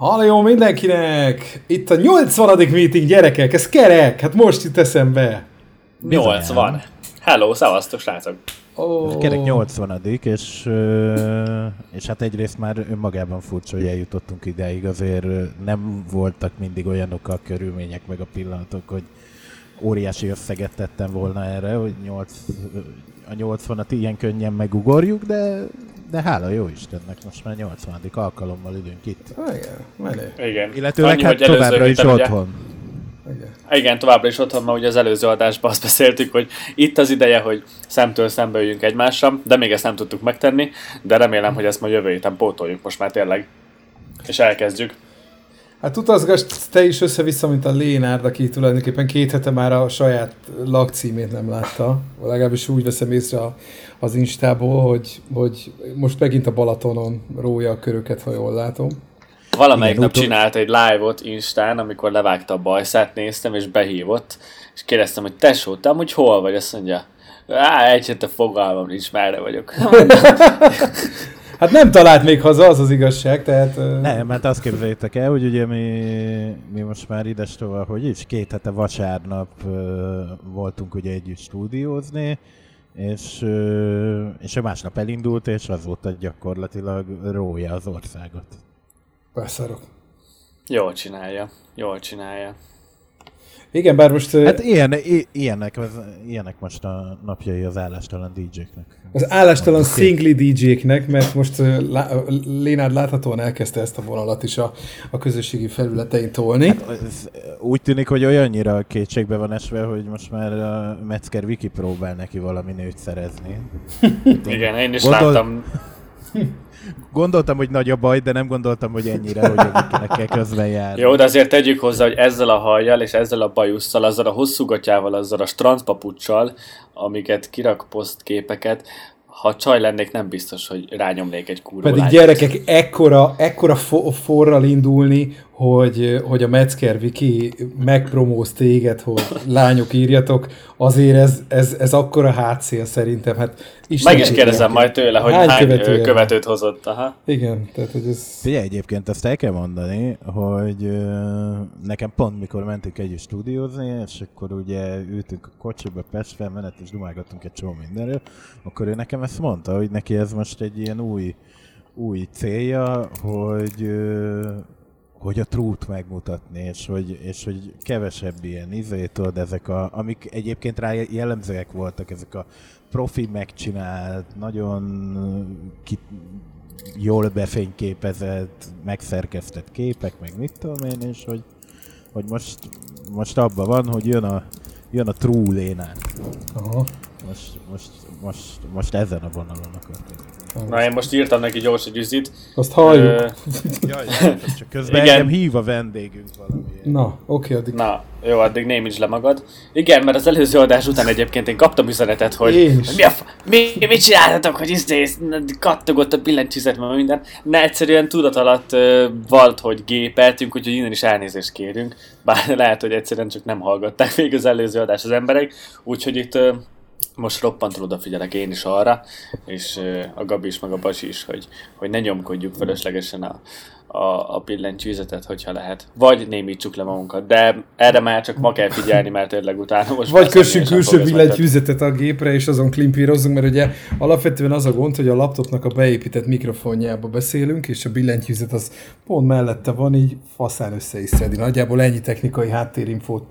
Halló mindenkinek! Itt a 80. meeting, gyerekek! Ez kerek! Hát most itt eszembe! 80. Hello, szevasztok, srácok! Oh. Kerek 80 és, és hát egyrészt már önmagában furcsa, hogy eljutottunk ideig, azért nem voltak mindig olyanok a körülmények meg a pillanatok, hogy óriási összeget tettem volna erre, hogy 8, a 80-at ilyen könnyen megugorjuk, de de hála jó Istennek, most már 80. alkalommal ülünk itt. Igen, menő. Igen. Illetőleg Annyi, hát továbbra is otthon. Igen. Igen, továbbra is otthon, mert ugye az előző adásban azt beszéltük, hogy itt az ideje, hogy szemtől szembe üljünk egymásra, de még ezt nem tudtuk megtenni, de remélem, hogy ezt majd jövő héten pótoljuk most már tényleg. És elkezdjük. Hát utazgass te is össze-vissza, mint a Lénárd, aki tulajdonképpen két hete már a saját lakcímét nem látta. Legalábbis úgy veszem észre az Instából, hogy, hogy most megint a Balatonon rója a köröket, ha jól látom. Valamelyik Igen, nap utol... csinált egy live-ot Instán, amikor levágta a bajszát, néztem, és behívott, és kérdeztem, hogy tesó, te amúgy hol vagy? Azt mondja, á, egy hete fogalmam nincs, merre vagyok. Hát nem talált még haza, az az igazság, tehát... Nem, mert azt képzeljétek el, hogy ugye mi, mi most már ides tovább, hogy is két hete vasárnap voltunk ugye együtt stúdiózni, és, és a másnap elindult, és azóta gyakorlatilag rója az országot. Beszarok. Jól csinálja, jól csinálja. Igen, bár most... Hát ilyen, ilyenek, ilyenek most a napjai az állástalan DJ-knek. Az állástalan szingli DJ-knek, mert most Lénád láthatóan elkezdte ezt a vonalat is a, a közösségi felületein tolni. Hát, ez úgy tűnik, hogy olyannyira kétségbe van esve, hogy most már a Metzger Wiki próbál neki valami nőt szerezni. Igen, én is Gondol... láttam Gondoltam, hogy nagy a baj, de nem gondoltam, hogy ennyire, hogy akinek kell közben járni. Jó, de azért tegyük hozzá, hogy ezzel a hajjal és ezzel a bajusszal, azzal a hosszú gatyával, azzal a strandpapucsal, amiket kirak posztképeket, ha csaj lennék, nem biztos, hogy rányomnék egy kurva Pedig gyerekek, ekkora, ekkora fo- forral indulni, hogy, hogy a Metzger Wiki megpromóz téged, hogy lányok írjatok, azért ez, ez, ez akkora hátszél szerintem. Hát Isten Meg is kérdezem majd tőle, hogy hány, hány követőt, követőt hozott. Aha. Igen, tehát hogy ez... Figyelj, egyébként azt el kell mondani, hogy nekem pont mikor mentünk együtt stúdiózni, és akkor ugye ültünk a kocsiba Pestre, menet és dumálgattunk egy csomó mindenről, akkor ő nekem ezt mondta, hogy neki ez most egy ilyen új, új célja, hogy hogy a trút megmutatni, és hogy, és hogy kevesebb ilyen tudod, ezek a, amik egyébként rá jellemzőek voltak, ezek a profi megcsinált, nagyon ki, jól befényképezett, megszerkesztett képek, meg mit tudom én, és hogy, hogy most, most abban van, hogy jön a, jön a true lénán. Aha. Most, most, most, most ezen a vonalon akartam. Na, én most írtam neki gyors egy üzit. Azt halljuk. Ö... Jaj, csak közben Igen. engem hív a vendégünk valami. Na, oké, addig. Na, jó, addig némíts le magad. Igen, mert az előző adás után egyébként én kaptam üzenetet, hogy mi, a, mi, mit csináltatok, hogy izé, kattogott a billentyűzet, mert minden. Ne egyszerűen tudat alatt uh, valt, hogy gépeltünk, úgyhogy innen is elnézést kérünk. Bár lehet, hogy egyszerűen csak nem hallgatták még az előző adás az emberek. Úgyhogy itt uh, most roppantól odafigyelek én is arra, és a Gabi is, meg a Basi is, hogy, hogy ne nyomkodjuk fölöslegesen a, a, a billentyűzetet, hogyha lehet. Vagy némítsuk le magunkat, de erre már csak ma kell figyelni, mert tényleg utána most... Vagy kössünk külső billentyűzetet a gépre, és azon klimpírozzunk, mert ugye alapvetően az a gond, hogy a laptopnak a beépített mikrofonjába beszélünk, és a billentyűzet az pont mellette van, így faszán össze is szedi. Nagyjából ennyi technikai háttérinfót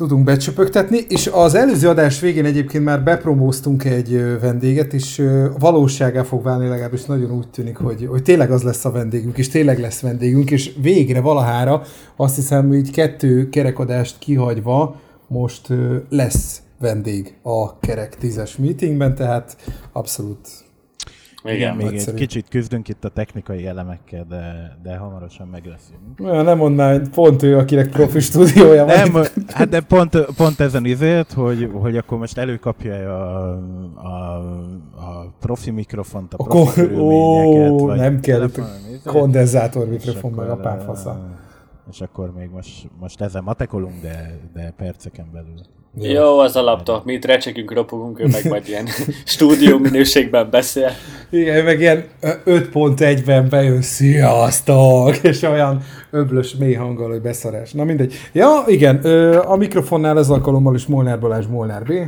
tudunk becsöpögtetni, és az előző adás végén egyébként már bepromóztunk egy vendéget, és valóságá fog válni, legalábbis nagyon úgy tűnik, hogy, hogy tényleg az lesz a vendégünk, és tényleg lesz vendégünk, és végre valahára azt hiszem, hogy kettő kerekadást kihagyva most lesz vendég a kerek tízes meetingben, tehát abszolút igen, még egy kicsit küzdünk itt a technikai elemekkel, de, de hamarosan meg leszünk. Ja, nem mondd pont ő, akinek profi stúdiója van. Nem, hát de pont, pont ezen izért, hogy, hogy akkor most előkapja a, a, a profi mikrofont, a profi Akkor, ó, vagy nem kell, kondenzátor mikrofon, meg a párfasza. És akkor még most, most ezen matekolunk, de, de perceken belül. Jó, Jó az a laptop, mi itt recsekünk, ropogunk, ő meg majd ilyen stúdió minőségben beszél. Igen, meg ilyen 5.1-ben bejön, sziasztok, és olyan öblös mély hanggal, hogy beszarás. Na mindegy. Ja, igen, a mikrofonnál ez alkalommal is Molnár Balázs, Molnár B.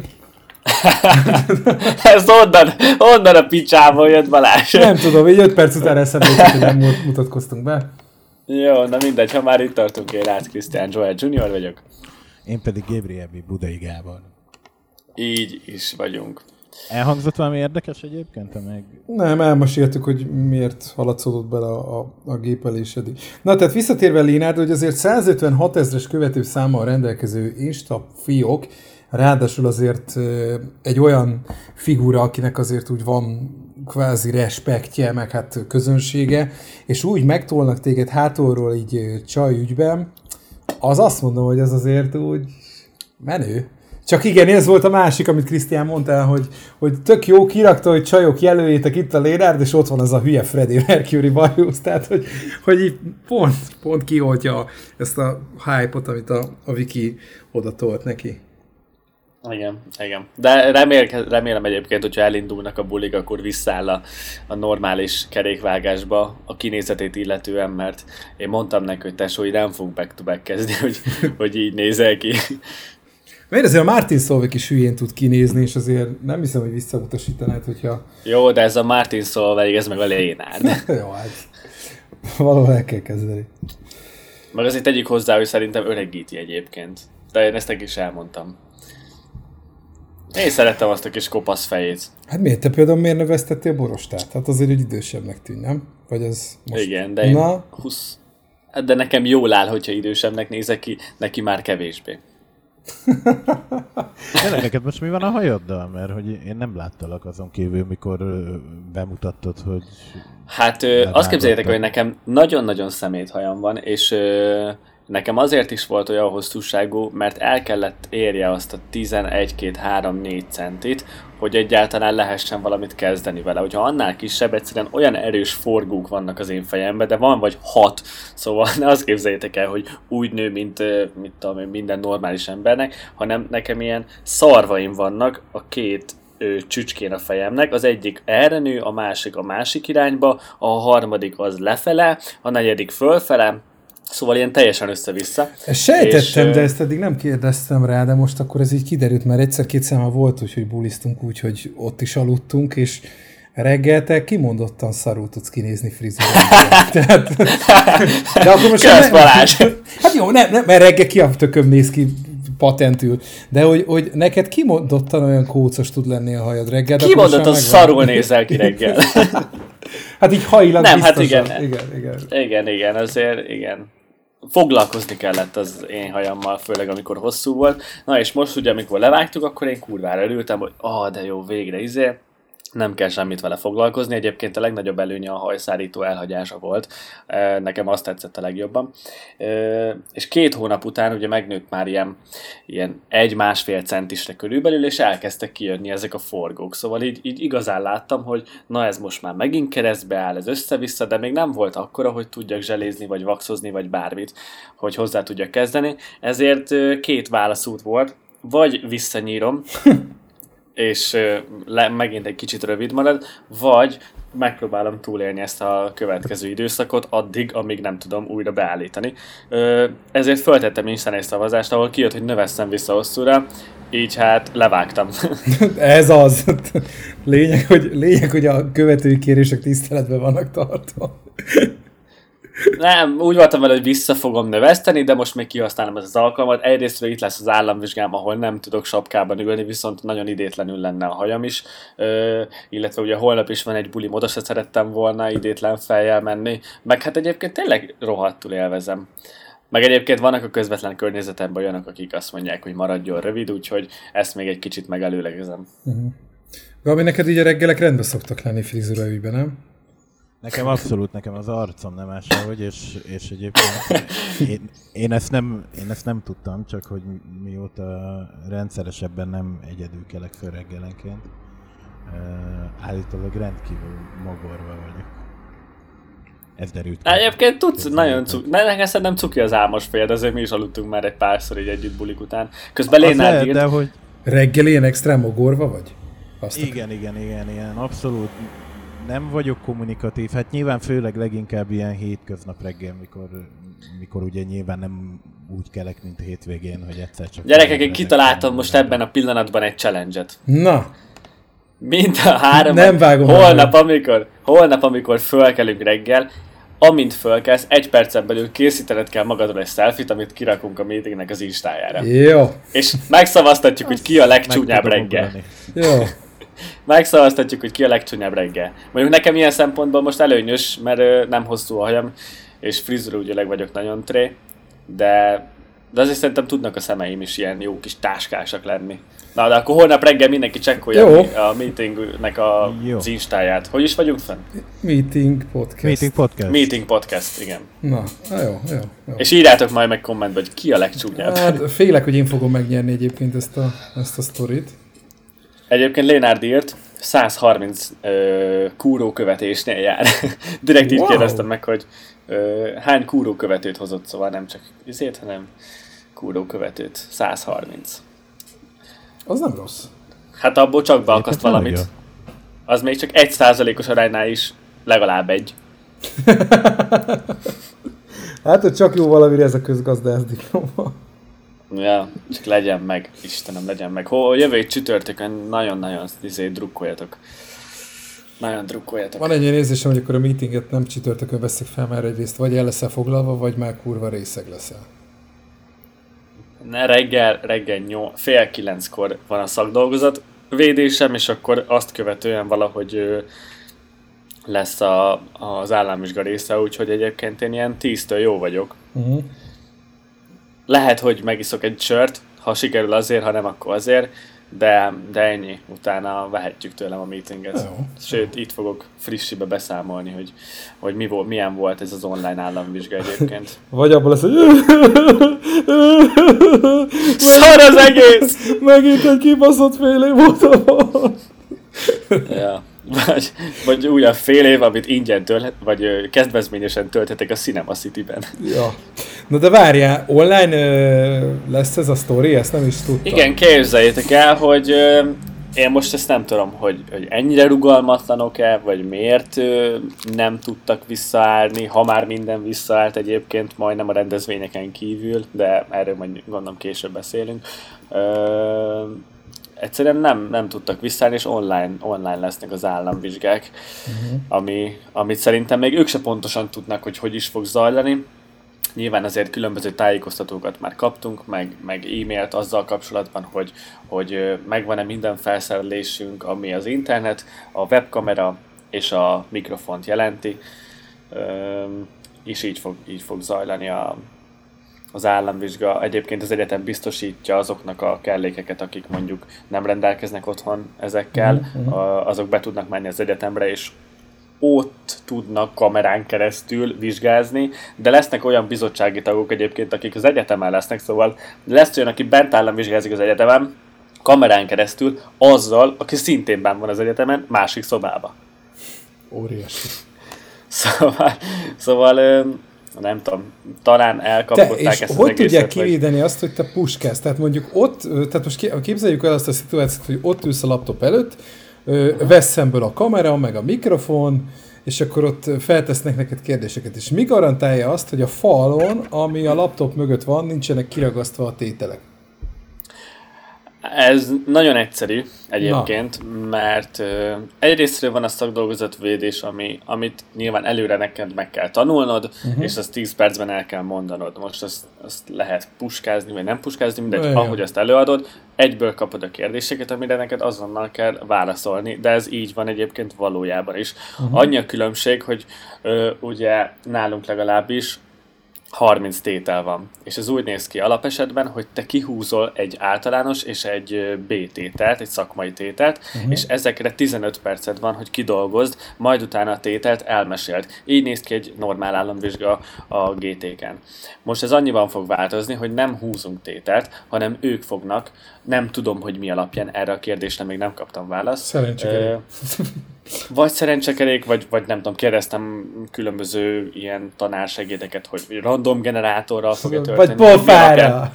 Ez onnan, onnan a picsából jött Balázs. Nem tudom, így 5 perc után eszembe hogy nem mutatkoztunk be. Jó, na mindegy, ha már itt tartunk, én Rácz Krisztián Joel Junior vagyok. Én pedig Gabriel B. Budai Gábor. Így is vagyunk. Elhangzott valami érdekes egyébként? Meg... Nem, elmeséltük, hogy miért haladszódott bele a, a, a gépelésed. Na, tehát visszatérve Lénárd, hogy azért 156 ezres követő számmal rendelkező Insta fiók, ráadásul azért egy olyan figura, akinek azért úgy van kvázi respektje, meg hát közönsége, és úgy megtolnak téged hátulról így csaj ügyben, az azt mondom, hogy ez azért úgy menő. Csak igen, ez volt a másik, amit Krisztián mondta, hogy, hogy tök jó, kirakta, hogy csajok jelöljétek itt a Lénárd, és ott van az a hülye Freddie Mercury bajusz, tehát hogy, hogy pont, pont kioltja ezt a hype-ot, amit a, a Viki oda tolt neki. Igen, igen. De remél, remélem egyébként, hogyha elindulnak a bulig, akkor visszáll a, a normális kerékvágásba kinézetét illetően, mert én mondtam neki, hogy tesó, hogy nem fogunk back-to-back kezdni, hogy, hogy így nézel ki. Mert azért a Martin Solveig is hülyén tud kinézni, és azért nem hiszem, hogy visszautasítanád, hogyha... Jó, de ez a Martin Solveig, ez meg a Lénárd. Jó, hát valahol el kell kezdeni. Meg azért tegyük hozzá, hogy szerintem öregíti egyébként. De én ezt is elmondtam. Én szerettem azt a kis kopasz fejét. Hát miért? Te például miért növesztettél borostát? Hát azért egy idősebbnek tűn, nem? Vagy ez most... Igen, de én Na? 20... Hát de nekem jól áll, hogyha idősebbnek nézek ki, neki már kevésbé. De neked most mi van a hajaddal? Mert hogy én nem láttalak azon kívül, mikor bemutattad, hogy... Hát azt képzeljétek, hogy nekem nagyon-nagyon szemét hajam van, és Nekem azért is volt olyan hosszúságú, mert el kellett érje azt a 11, 2, 3, 4 centit, hogy egyáltalán lehessen valamit kezdeni vele. Hogyha annál kisebb, egyszerűen olyan erős forgók vannak az én fejemben, de van vagy hat, szóval ne azt képzeljétek el, hogy úgy nő, mint mit tudom minden normális embernek, hanem nekem ilyen szarvaim vannak a két csücskén a fejemnek, az egyik erre nő, a másik a másik irányba, a harmadik az lefele, a negyedik fölfele, Szóval ilyen teljesen össze-vissza. Sejtettem, és, de ezt eddig nem kérdeztem rá, de most akkor ez így kiderült, mert egyszer-kétszer már volt úgy, hogy bulisztunk úgy, hogy ott is aludtunk, és reggel te kimondottan szarul tudsz kinézni frizurát. Tehát, de akkor most nem, Balázs. Hát jó, nem, nem, mert reggel ki a tököm néz ki patentül, de hogy, hogy neked kimondottan olyan kócos tud lenni a hajad reggel. Kimondottan szarul nézel ki reggel. hát így hajilag Nem, hát igen. Igen, igen. Igen, igen, azért igen foglalkozni kellett az én hajammal, főleg amikor hosszú volt. Na és most ugye, amikor levágtuk, akkor én kurvára örültem, hogy ah, de jó, végre izé, nem kell semmit vele foglalkozni. Egyébként a legnagyobb előnye a hajszárító elhagyása volt. Nekem azt tetszett a legjobban. És két hónap után ugye megnőtt már ilyen, ilyen egy-másfél centisre körülbelül, és elkezdtek kijönni ezek a forgók. Szóval így, így igazán láttam, hogy na ez most már megint keresztbe áll, ez össze-vissza, de még nem volt akkora, hogy tudjak zselézni, vagy vaxozni, vagy bármit, hogy hozzá tudjak kezdeni. Ezért két válaszút volt, vagy visszanyírom, és le, megint egy kicsit rövid marad, vagy megpróbálom túlélni ezt a következő időszakot addig, amíg nem tudom újra beállítani. Ezért föltettem Instán egy szavazást, ahol kijött, hogy növesszem vissza hosszúra, így hát levágtam. Ez az. Lényeg, hogy, lényeg, hogy a követői kérések tiszteletben vannak tartva. Nem, úgy voltam vele, hogy vissza fogom növeszteni, de most még kihasználom ezt az alkalmat. Egyrészt itt lesz az államvizsgám, ahol nem tudok sapkában ülni, viszont nagyon idétlenül lenne a hajam is. Ö, illetve ugye holnap is van egy buli, oda se szerettem volna idétlen fejjel menni. Meg hát egyébként tényleg rohadtul élvezem. Meg egyébként vannak a közvetlen környezetemben olyanok, akik azt mondják, hogy maradjon rövid, úgyhogy ezt még egy kicsit megelőlegezem. Uh-huh. Gabi, neked így a reggelek rendben szoktak lenni frizura nem? Nekem abszolút, nekem az arcom nem hogy és, és egyébként én, én, ezt nem, én ezt nem tudtam, csak hogy mióta rendszeresebben nem egyedül kelek föl reggelenként, állítólag rendkívül mogorva vagyok. ez derült. Egyébként tudsz, nagyon cuk, ne, nekem szerintem cuki az álmos fejed, azért mi is aludtunk már egy párszor így együtt bulik után. Közben Lénárd írt, de hogy... Reggel ilyen extra mogorva vagy? Azt igen, igen, igen, igen, abszolút nem vagyok kommunikatív, hát nyilván főleg leginkább ilyen hétköznap reggel, mikor, mikor ugye nyilván nem úgy kelek, mint hétvégén, hogy egyszer csak... Gyerekek, én kitaláltam most ebben a pillanatban egy challenge-et. Na! Mind a három. Nem vágom. Holnap, amikor, holnap, amikor fölkelünk reggel, amint fölkelsz, egy percen belül készítened kell magadról egy selfit, amit kirakunk a meetingnek az instájára. Jó. És megszavaztatjuk, hogy ki a legcsúnyább reggel. Jó. Megszavaztatjuk, hogy ki a legcsúnyább reggel. Mondjuk nekem ilyen szempontból most előnyös, mert ö, nem hosszú a hajam, és frizurúgyileg vagyok nagyon tré, de, de azért szerintem tudnak a szemeim is ilyen jó kis táskásak lenni. Na, de akkor holnap reggel mindenki csekkolja Jó. a, meetingnek a Jó. instáját. Hogy is vagyunk fenn? Meeting podcast. Meeting podcast. Meeting podcast, igen. Na, na jó, jó, jó. És írjátok majd meg kommentbe, hogy ki a legcsúnyább. Hát félek, hogy én fogom megnyerni egyébként ezt a, ezt a sztorit. Egyébként Lénárd írt, 130 ö, kúró követésnél jár. Direkt így Wow. kérdeztem meg, hogy ö, hány kúró követőt hozott, szóval nem csak izét, hanem kúró követőt. 130. Az nem rossz. Hát abból csak beakaszt valamit. nagyon. Az még csak egy százalékos aránynál is legalább egy. Hát, hogy csak jó valamire ez a közgazdász diploma. Ja, csak legyen meg, Istenem, legyen meg. Hol jövő csütörtökön nagyon-nagyon izé, drukkoljatok. Nagyon drukkoljatok. Van egy ilyen érzésem, hogy akkor a meetinget nem csütörtökön veszik fel, mert egyrészt vagy el leszel foglalva, vagy már kurva részeg leszel. Ne, reggel, reggel nyol, fél kilenckor van a szakdolgozat védésem, és akkor azt követően valahogy lesz a, az államvizsga része, úgyhogy egyébként én ilyen 10-től jó vagyok. Uh-huh. Lehet, hogy megiszok egy sört, ha sikerül azért, ha nem, akkor azért, de, de ennyi. Utána vehetjük tőlem a meetinget. Jó. Sőt, itt fogok frissibe beszámolni, hogy, hogy mi volt, milyen volt ez az online államvizsga egyébként. Vagy abból lesz, hogy Szar az egész! megint egy kibaszott fél év volt Ja. Vagy, vagy újabb fél év, amit ingyen tölhet, vagy ö, kedvezményesen tölthetek a Cinema City-ben. Ja. Na de várjál, online ö, lesz ez a sztori? Ezt nem is tudtam. Igen, képzeljétek el, hogy ö, én most ezt nem tudom, hogy, hogy ennyire rugalmatlanok-e, vagy miért ö, nem tudtak visszaállni, ha már minden visszaállt egyébként, majdnem a rendezvényeken kívül, de erről majd gondolom később beszélünk. Ö, egyszerűen nem, nem tudtak visszaállni, és online, online lesznek az államvizsgák, uh-huh. ami, amit szerintem még ők se pontosan tudnak, hogy hogy is fog zajlani. Nyilván azért különböző tájékoztatókat már kaptunk, meg, meg e-mailt azzal kapcsolatban, hogy, hogy megvan-e minden felszerelésünk, ami az internet, a webkamera és a mikrofont jelenti, és így fog, így fog zajlani a, az államvizsga. Egyébként az egyetem biztosítja azoknak a kellékeket, akik mondjuk nem rendelkeznek otthon ezekkel, Mhm, a- azok be tudnak menni az egyetemre, és ott tudnak kamerán keresztül vizsgázni, de lesznek olyan bizottsági tagok egyébként, akik az egyetemen lesznek, szóval lesz olyan, aki bent államvizsgázik az egyetemen, kamerán keresztül, azzal, aki szintén benn van az egyetemen, másik szobába. Óriási. Szóval, szóval nem tudom, talán elkapkodták és ezt az hogy tudják egészet, vagy... kivédeni azt, hogy te puskálsz? Tehát mondjuk ott, tehát most képzeljük el azt a szituációt, hogy ott ülsz a laptop előtt, vesz szemből a kamera, meg a mikrofon, és akkor ott feltesznek neked kérdéseket. És mi garantálja azt, hogy a falon, ami a laptop mögött van, nincsenek kiragasztva a tételek? Ez nagyon egyszerű egyébként, Na. mert ö, egyrésztről van a szakdolgozatvédés, ami, amit nyilván előre neked meg kell tanulnod, uh-huh. és azt 10 percben el kell mondanod. Most azt, azt lehet puskázni, vagy nem puskázni, mindegy, Olyan. ahogy azt előadod, egyből kapod a kérdéseket, amire neked azonnal kell válaszolni, de ez így van egyébként valójában is. Uh-huh. Annyi a különbség, hogy ö, ugye nálunk legalábbis 30 tétel van. És ez úgy néz ki alapesetben, hogy te kihúzol egy általános és egy B tételt, egy szakmai tételt, uh-huh. és ezekre 15 perced van, hogy kidolgozd, majd utána a tételt elmeséld. Így néz ki egy normál államvizsga a GT-ken. Most ez annyiban fog változni, hogy nem húzunk tételt, hanem ők fognak nem tudom, hogy mi alapján erre a kérdésre még nem kaptam választ. Szerencsékerék. Vagy szerencsekerék, vagy, vagy nem tudom, kérdeztem különböző ilyen tanársegédeket, hogy random generátorral fogja tölteni. Vagy pofára!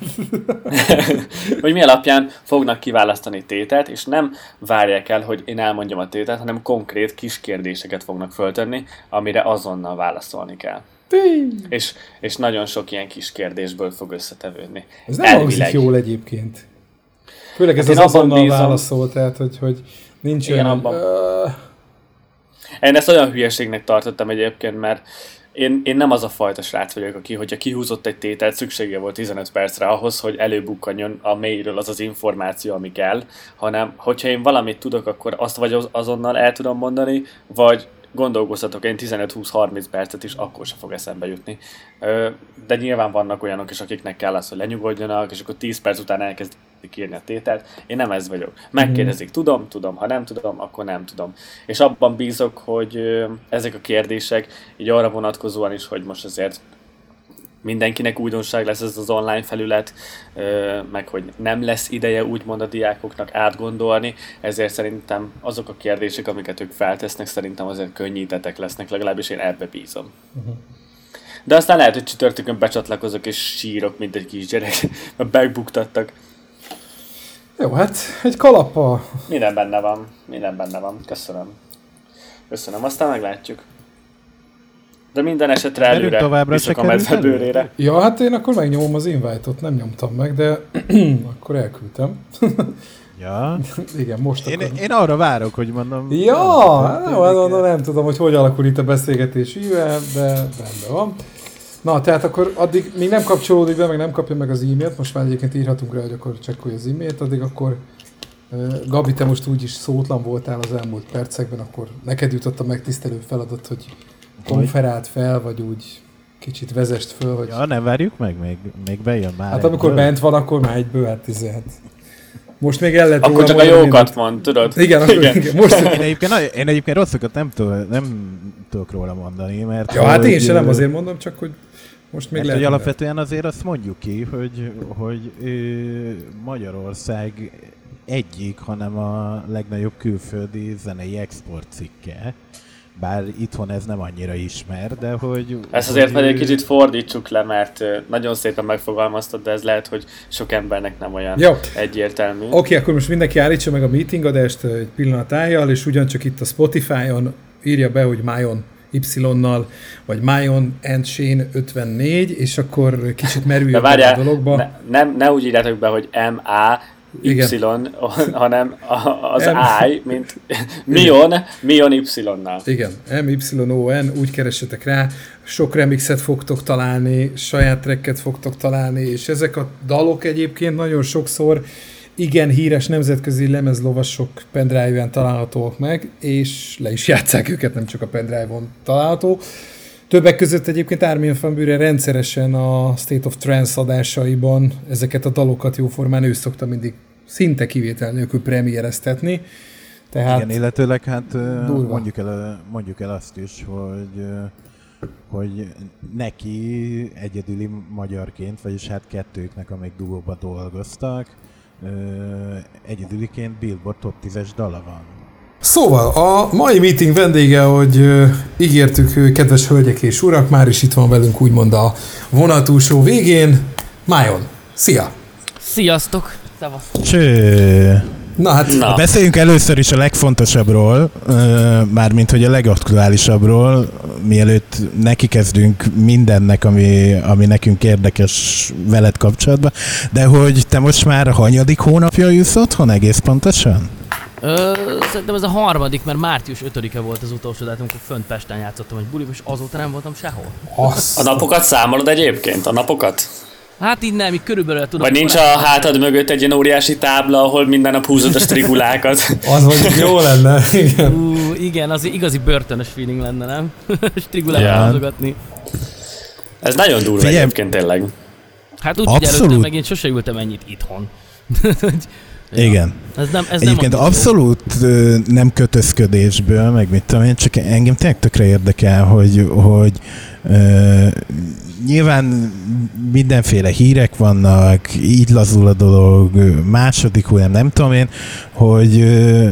hogy mi alapján fognak kiválasztani tétet, és nem várják el, hogy én elmondjam a tétet, hanem konkrét kis kérdéseket fognak föltenni, amire azonnal válaszolni kell. És, és nagyon sok ilyen kis kérdésből fog összetevődni. Ez nem hangzik jól egyébként. Főleg ez hát az azonnal bízom, válaszol, tehát hogy, hogy nincs olyan... Abban. Uh... Én ezt olyan hülyeségnek tartottam egyébként, mert én, én nem az a fajta srác vagyok, aki, hogyha kihúzott egy tételt, szüksége volt 15 percre ahhoz, hogy előbukkanjon a mélyről az az információ, ami kell, hanem hogyha én valamit tudok, akkor azt vagy azonnal el tudom mondani, vagy gondolkoztatok én 15-20-30 percet is, akkor se fog eszembe jutni. De nyilván vannak olyanok is, akiknek kell az, hogy lenyugodjanak, és akkor 10 perc után elkezdik írni a tételt. Én nem ez vagyok. Megkérdezik, tudom, tudom, ha nem tudom, akkor nem tudom. És abban bízok, hogy ezek a kérdések így arra vonatkozóan is, hogy most azért mindenkinek újdonság lesz ez az online felület, meg hogy nem lesz ideje úgymond a diákoknak átgondolni, ezért szerintem azok a kérdések, amiket ők feltesznek, szerintem azért könnyítetek lesznek, legalábbis én ebbe bízom. Uh-huh. De aztán lehet, hogy csütörtökön becsatlakozok és sírok, mint egy kisgyerek, mert megbuktattak. Jó, hát egy kalappa. Minden benne van, minden benne van. Köszönöm. Köszönöm, aztán meglátjuk. De minden esetre előre továbbra viszok a medvebőrére. Ja, hát én akkor megnyomom az invite-ot, nem nyomtam meg, de akkor elküldtem. Ja. Igen, most én, akkor... én arra várok, hogy mondom... Ja, hát nem, nem, nem, nem tudom, hogy hogy alakul itt a beszélgetés íve, de rendben van. Na, tehát akkor addig még nem kapcsolódik be, meg nem kapja meg az e-mailt, most már egyébként írhatunk rá, hogy akkor csekkolj az e-mailt, addig akkor Gabi, te most úgyis szótlan voltál az elmúlt percekben, akkor neked jutott a megtisztelő feladat, hogy konferált fel, vagy úgy kicsit vezest föl, hogy... Ja, nem várjuk meg, még, még bejön már. Hát amikor bent van, akkor már egyből, hát hát most még el lehet Akkor csak a jókat mond, tudod? Igen, akkor igen. igen. Most... én, egyébként, én egyébként rosszakat nem, tudok, nem tudok róla mondani, mert... Ja, hát én sem nem azért mondom, csak hogy most még lehet. Hogy alapvetően azért azt mondjuk ki, hogy, hogy Magyarország egyik, hanem a legnagyobb külföldi zenei export cikke bár itthon ez nem annyira ismer, de hogy... Ezt azért hogy... egy kicsit fordítsuk le, mert nagyon szépen megfogalmaztad, de ez lehet, hogy sok embernek nem olyan Jó. egyértelmű. Oké, okay, akkor most mindenki állítsa meg a meeting adást egy pillanatájjal, és ugyancsak itt a Spotify-on írja be, hogy Májon Y-nal, vagy Mayon and Shane 54, és akkor kicsit merüljön a dologba. Ne, nem, ne úgy írjátok be, hogy MA igen. Y, hanem az M... I, mint Mion, Mion Y-nál. Igen, M-Y-O-N, úgy keresetek rá, sok remixet fogtok találni, saját tracket fogtok találni, és ezek a dalok egyébként nagyon sokszor igen híres nemzetközi lemezlovasok pendrive-en találhatóak meg, és le is játszák őket, nem csak a pendrive-on található. Többek között egyébként Armin van Buren rendszeresen a State of Trance adásaiban ezeket a dalokat jóformán ő szokta mindig szinte kivétel nélkül premiereztetni. Tehát Igen, illetőleg hát mondjuk el, mondjuk el azt is, hogy hogy neki egyedüli magyarként, vagyis hát kettőknek, amik dugóba dolgoztak, egyedüliként Billboard top 10-es dala van. Szóval a mai meeting vendége, hogy ígértük, kedves hölgyek és urak, már is itt van velünk úgymond a vonatúsó végén. Májon, szia! Sziasztok! Cső! Na hát Na. beszéljünk először is a legfontosabbról, mármint hogy a legaktuálisabbról, mielőtt neki kezdünk mindennek, ami, ami nekünk érdekes veled kapcsolatban, de hogy te most már hanyadik hónapja jössz otthon egész pontosan? Ö, szerintem ez a harmadik, mert március 5-e volt az utolsó dátum, amikor fönt Pesten játszottam egy buli, és azóta nem voltam sehol. Azt. A napokat számolod egyébként? A napokat? Hát így nem, így körülbelül tudom. Vagy nincs a hátad mögött egy ilyen óriási tábla, ahol minden nap húzod a strigulákat. az mondjuk jó lenne, igen. Ú, igen, az igazi börtönös feeling lenne, nem? strigulákat húzogatni. Ez nagyon durva Figyelj. egyébként tényleg. Hát úgy, hogy előtte meg én sose ültem ennyit itthon. Igen. Ez nem, ez Egyébként nem abszolút nem kötözködésből, meg mit tudom én, csak engem tényleg tökre érdekel, hogy, hogy uh, nyilván mindenféle hírek vannak, így lazul a dolog, második hullám, nem tudom én, hogy uh,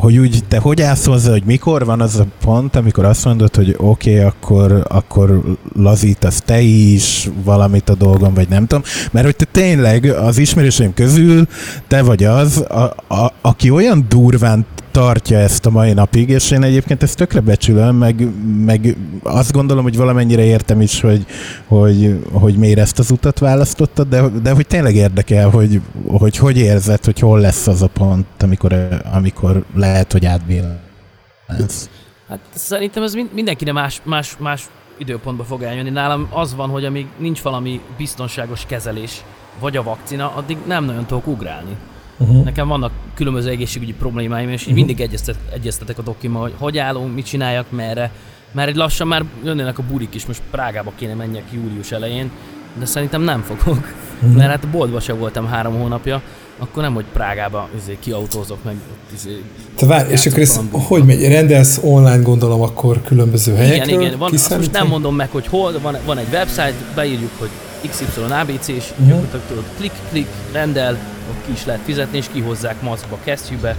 hogy úgy te hogy állsz hozzá, hogy mikor van az a pont, amikor azt mondod, hogy oké, okay, akkor, akkor lazítasz te is valamit a dolgon, vagy nem tudom, mert hogy te tényleg az ismerőseim közül te vagy az, a, a, aki olyan durván tartja ezt a mai napig, és én egyébként ezt tökre becsülöm, meg, meg azt gondolom, hogy valamennyire értem is, hogy, hogy, hogy miért ezt az utat választottad, de, de hogy tényleg érdekel, hogy, hogy hogy érzed, hogy hol lesz az a pont, amikor, amikor lehet, hogy átbillensz. Hát szerintem ez mindenkinek más, más, más időpontba fog eljönni. Nálam az van, hogy amíg nincs valami biztonságos kezelés, vagy a vakcina, addig nem nagyon tudok ugrálni. Uh-huh. Nekem vannak különböző egészségügyi problémáim, és uh-huh. mindig egyeztet, egyeztetek a dokima, hogy hogy állunk, mit csináljak, merre. Mert egy lassan már jönnének a burik is, most Prágába kéne menjek július elején, de szerintem nem fogok. Uh-huh. Mert hát boltba sem voltam három hónapja, akkor nem, hogy Prágába izé, kiautózok meg. Izé, Te várj, és akkor ez hogy megy? Rendelsz online gondolom akkor különböző helyekről? Igen, igen. Van, azt most nem mondom meg, hogy hol, van, van egy website, beírjuk, hogy XY ABC, és uh-huh. tudod, klik, klik, rendel, ott ki is lehet fizetni, és kihozzák maszkba, kesztyűbe,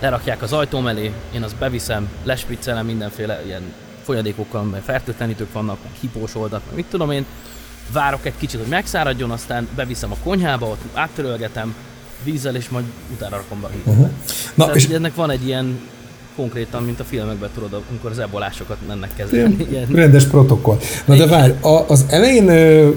lerakják az ajtóm elé, én azt beviszem, lespriccelem mindenféle ilyen folyadékokkal, mert fertőtlenítők vannak, meg hipós oldat, meg mit tudom én, várok egy kicsit, hogy megszáradjon, aztán beviszem a konyhába, ott áttörölgetem vízzel, és majd utána rakom be a uh-huh. Na, Tehát, és ennek van egy ilyen konkrétan, mint a filmekben tudod, amikor az ebolásokat mennek kezelni. Ilyen. Rendes protokoll. Na de várj, az elején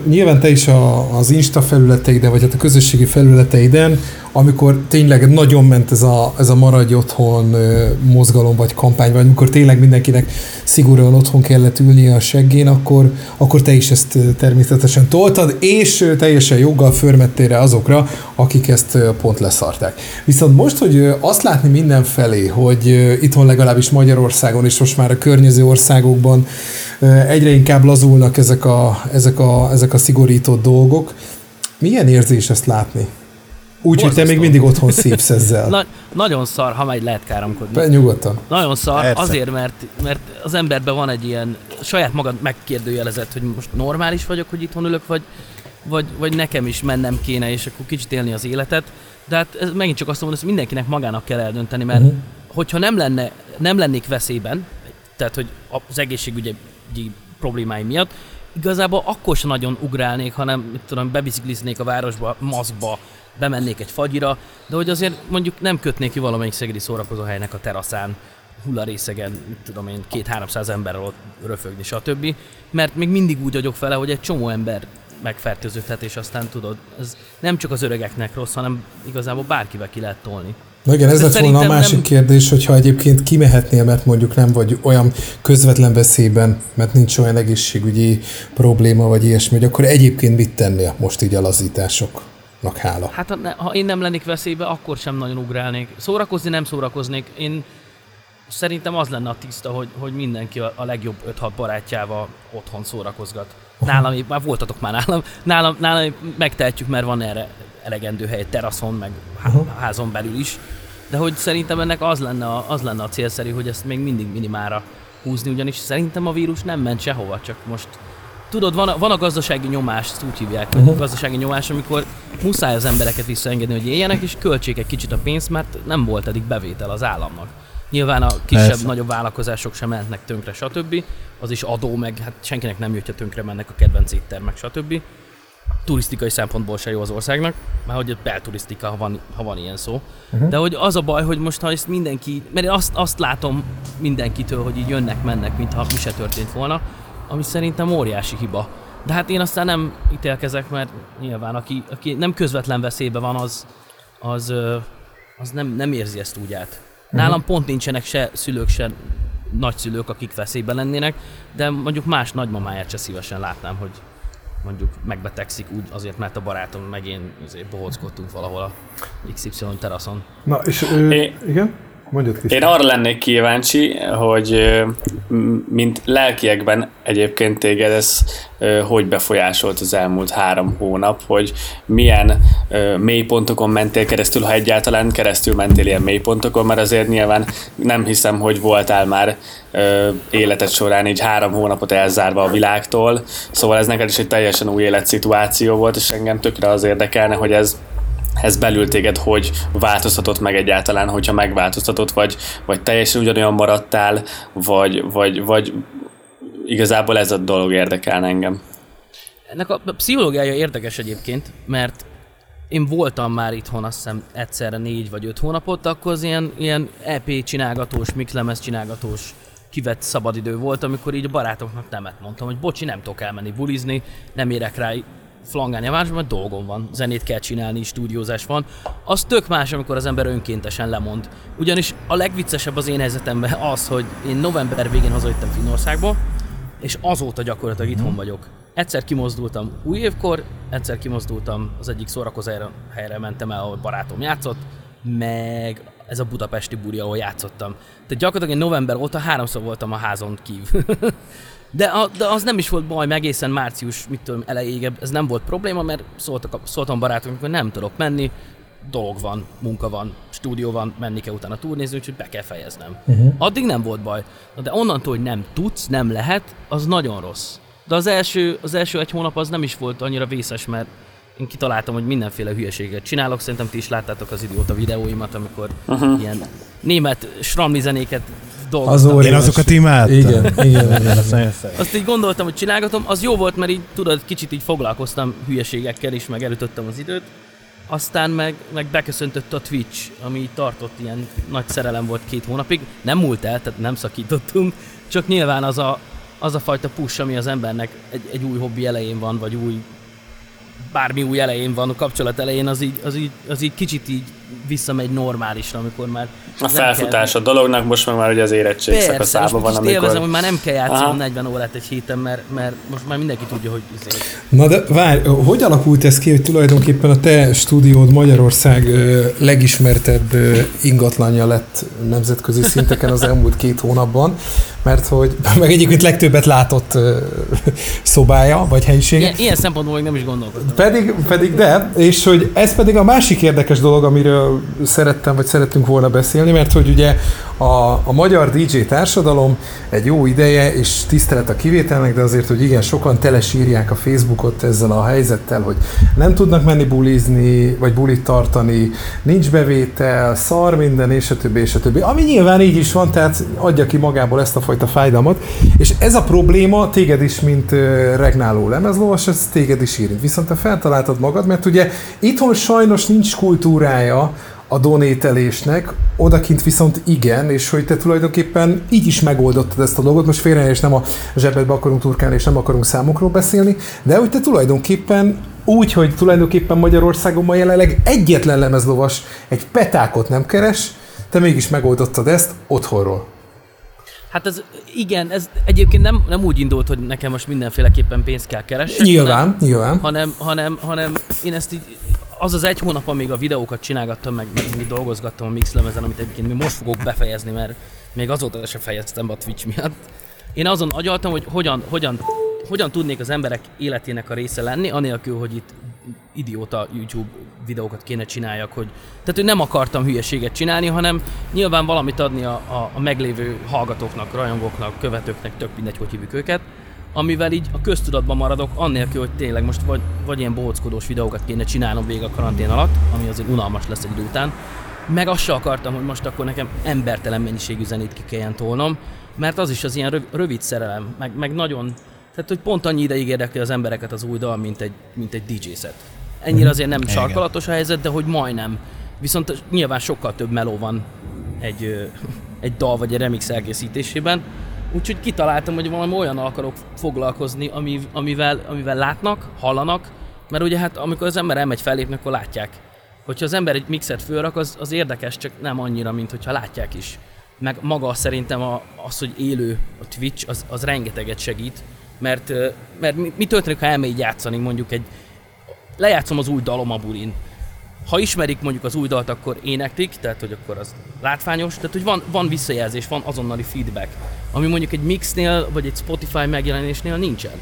nyilván te is a, az Insta felületeiden, vagy hát a közösségi felületeiden amikor tényleg nagyon ment ez a, ez a maradj otthon mozgalom vagy kampány, vagy amikor tényleg mindenkinek szigorúan otthon kellett ülnie a seggén, akkor, akkor te is ezt természetesen toltad, és teljesen joggal förmettél azokra, akik ezt pont leszarták. Viszont most, hogy azt látni mindenfelé, hogy itthon legalábbis Magyarországon és most már a környező országokban egyre inkább lazulnak ezek a, ezek a, ezek a szigorított dolgok, milyen érzés ezt látni? Úgy, hogy te még mindig otthon szépsz ezzel. Na, nagyon szar, ha majd lehet káromkodni. Be, nyugodtan. Nagyon szar, Persze. azért, mert, mert az emberben van egy ilyen, saját magad megkérdőjelezett, hogy most normális vagyok, hogy itthon ülök, vagy, vagy, vagy nekem is mennem kéne, és akkor kicsit élni az életet. De hát ez megint csak azt mondom, hogy mindenkinek magának kell eldönteni, mert uh-huh. Hogyha nem, lenne, nem lennék veszélyben, tehát hogy az egészségügyi problémáim miatt, igazából akkor sem nagyon ugrálnék, hanem mit tudom, bebicikliznék a városba, maszkba, bemennék egy fagyira, de hogy azért mondjuk nem kötnék ki valamelyik szegedi szórakozóhelynek a teraszán, hullarészegen, mit tudom én, két-háromszáz emberrel ott röfögni, stb. Mert még mindig úgy vagyok fele, hogy egy csomó ember megfertőződhet, és aztán tudod, ez nem csak az öregeknek rossz, hanem igazából bárkivel ki lehet tolni. Na igen, ez lett volna a másik nem... kérdés, hogyha egyébként kimehetnél, mert mondjuk nem vagy olyan közvetlen veszélyben, mert nincs olyan egészségügyi probléma, vagy ilyesmi, hogy akkor egyébként mit tennél most így a lazítások? hála. Hát ha én nem lennék veszélybe, akkor sem nagyon ugrálnék. Szórakozni nem szórakoznék. Én szerintem az lenne a tiszta, hogy, hogy mindenki a, a legjobb 5-6 barátjával otthon szórakozgat. Nálam, már voltatok már nálam, nálam, nálam megtehetjük, mert van erre elegendő hely teraszon, meg házon belül is. De hogy szerintem ennek az lenne, a, az lenne a célszerű, hogy ezt még mindig minimára húzni, ugyanis szerintem a vírus nem ment sehova, csak most tudod, van a, van a gazdasági nyomás, ezt úgy hívják, uh-huh. gazdasági nyomás, amikor muszáj az embereket visszaengedni, hogy éljenek, és költsék egy kicsit a pénzt, mert nem volt eddig bevétel az államnak. Nyilván a kisebb-nagyobb vállalkozások sem mentnek tönkre, stb. Az is adó, meg hát senkinek nem jött, tönkre mennek a kedvenc éttermek, stb. Turisztikai szempontból se jó az országnak, már hogy belturisztika, ha van, ha van ilyen szó. Uh-huh. De hogy az a baj, hogy most ha ezt mindenki, mert én azt, azt látom mindenkitől, hogy így jönnek, mennek, mintha mi se történt volna, ami szerintem óriási hiba. De hát én aztán nem ítélkezek, mert nyilván aki, aki nem közvetlen veszélybe van, az, az, az nem, nem érzi ezt úgy át. Nálam uh-huh. pont nincsenek se szülők, se nagyszülők, akik veszélyben lennének, de mondjuk más nagymamáját se szívesen látnám, hogy mondjuk megbetegszik úgy azért, mert a barátom meg én azért bohóckodtunk valahol a XY teraszon. Na, és ő, é, igen? Mondjad, Én arra lennék kíváncsi, hogy mint lelkiekben egyébként téged ez hogy befolyásolt az elmúlt három hónap, hogy milyen mélypontokon mentél keresztül, ha egyáltalán keresztül mentél ilyen mélypontokon, mert azért nyilván nem hiszem, hogy voltál már életed során így három hónapot elzárva a világtól, szóval ez neked is egy teljesen új életszituáció volt, és engem tökre az érdekelne, hogy ez ez belül téged hogy változtatott meg egyáltalán, hogyha megváltoztatott, vagy, vagy teljesen ugyanolyan maradtál, vagy, vagy, vagy igazából ez a dolog érdekel engem. Ennek a pszichológiája érdekes egyébként, mert én voltam már itthon azt hiszem egyszerre négy vagy öt hónapot, akkor az ilyen, ilyen EP csinálgatós, mixlemez csinálgatós kivett szabadidő volt, amikor így a barátoknak nemet mondtam, hogy bocsi, nem tudok elmenni bulizni, nem érek rá flangálni a másban, mert dolgom van, zenét kell csinálni, stúdiózás van. Az tök más, amikor az ember önkéntesen lemond. Ugyanis a legviccesebb az én helyzetemben az, hogy én november végén hazajöttem Finnországba, és azóta gyakorlatilag itthon vagyok. Egyszer kimozdultam új évkor, egyszer kimozdultam az egyik szórakozóra helyre mentem el, ahol barátom játszott, meg ez a budapesti buri, ahol játszottam. Tehát gyakorlatilag én november óta háromszor voltam a házon kívül. De, a, de az nem is volt baj, egészen március, mit tudom, elejéig ez nem volt probléma, mert szóltak, szóltam barátom, hogy nem tudok menni, dolog van, munka van, stúdió van, menni kell utána turnézni, úgyhogy be kell fejeznem. Uh-huh. Addig nem volt baj. De onnantól, hogy nem tudsz, nem lehet, az nagyon rossz. De az első, az első egy hónap az nem is volt annyira vészes, mert én kitaláltam, hogy mindenféle hülyeséget csinálok. Szerintem ti is láttátok az idióta videóimat, amikor uh-huh. ilyen német sramli zenéket dolgoztam. Az Én azokat imádtam. Igen, igen, igen. Azt így gondoltam, hogy csinálgatom, az jó volt, mert így tudod, kicsit így foglalkoztam hülyeségekkel is, meg elütöttem az időt. Aztán meg, meg beköszöntött a Twitch, ami tartott ilyen nagy szerelem volt két hónapig. Nem múlt el, tehát nem szakítottunk, csak nyilván az a, az a fajta push, ami az embernek egy, egy új hobbi elején van, vagy új bármi új elején van, a kapcsolat elején, az így, az így, az így kicsit így visszamegy normálisra, amikor már... A felfutás a dolognak most már, már ugye az érettség Persze, szakaszában van, amikor... élvezem, hogy már nem kell játszani Aha. 40 órát egy héten, mert, mert most már mindenki tudja, hogy... Azért... Na de várj, hogy alakult ez ki, hogy tulajdonképpen a te stúdiód Magyarország legismertebb ingatlanja lett nemzetközi szinteken az elmúlt két hónapban, mert hogy meg egyébként legtöbbet látott szobája, vagy helyisége. Ilyen, ilyen szempontból még nem is gondolkodtam. Pedig, pedig de, és hogy ez pedig a másik érdekes dolog, amiről szerettem, vagy szerettünk volna beszélni, mert hogy ugye a, a magyar DJ társadalom egy jó ideje, és tisztelet a kivételnek, de azért, hogy igen, sokan telesírják a Facebookot ezzel a helyzettel, hogy nem tudnak menni bulizni, vagy bulit tartani, nincs bevétel, szar minden, és a többi, és a többi. Ami nyilván így is van, tehát adja ki magából ezt a fajta fájdalmat, és ez a probléma téged is, mint regnáló lemezlovas, ez téged is érint. Viszont te feltaláltad magad, mert ugye itthon sajnos nincs kultúrája a donételésnek, odakint viszont igen, és hogy te tulajdonképpen így is megoldottad ezt a dolgot, most félre és nem a zsebedbe akarunk turkálni, és nem akarunk számokról beszélni, de hogy te tulajdonképpen úgy, hogy tulajdonképpen Magyarországon ma jelenleg egyetlen lemezlovas egy petákot nem keres, te mégis megoldottad ezt otthonról. Hát ez igen, ez egyébként nem, nem úgy indult, hogy nekem most mindenféleképpen pénzt kell keresni. Nyilván, hanem, nyilván. Hanem, hanem, hanem én ezt így, az az egy hónap, amíg a videókat csinálgattam, meg, meg dolgozgattam a mixlemezen, amit egyébként még most fogok befejezni, mert még azóta sem fejeztem a Twitch miatt. Én azon agyaltam, hogy hogyan, hogyan, hogyan tudnék az emberek életének a része lenni, anélkül, hogy itt idióta YouTube videókat kéne csináljak, hogy... Tehát, hogy nem akartam hülyeséget csinálni, hanem nyilván valamit adni a, a, a meglévő hallgatóknak, rajongóknak, követőknek, tök mindegy, hogy hívjuk őket, amivel így a köztudatban maradok, annélkül, hogy tényleg most vagy, vagy ilyen bohockodós videókat kéne csinálnom végig a karantén alatt, ami azért unalmas lesz egy idő után, meg azt se akartam, hogy most akkor nekem embertelen mennyiségű zenét ki kelljen tolnom, mert az is az ilyen rövid szerelem, meg, meg nagyon tehát, hogy pont annyi ideig érdekli az embereket az új dal, mint egy, mint egy DJ set. Ennyire mhm. azért nem Igen. sarkalatos a helyzet, de hogy majdnem. Viszont nyilván sokkal több meló van egy, egy dal vagy egy remix elkészítésében. Úgyhogy kitaláltam, hogy valami olyan akarok foglalkozni, amivel, amivel látnak, hallanak, mert ugye hát amikor az ember elmegy fellépni, akkor látják. Hogyha az ember egy mixet fölrak, az, az érdekes, csak nem annyira, mint hogyha látják is. Meg maga szerintem a, az, hogy élő a Twitch, az, az rengeteget segít, mert, mert mi, mi történik, ha elmegy játszani mondjuk egy... Lejátszom az új dalom a burin. Ha ismerik mondjuk az új dalt, akkor éneklik, tehát hogy akkor az látványos, tehát hogy van, van visszajelzés, van azonnali feedback, ami mondjuk egy mixnél vagy egy Spotify megjelenésnél nincsen.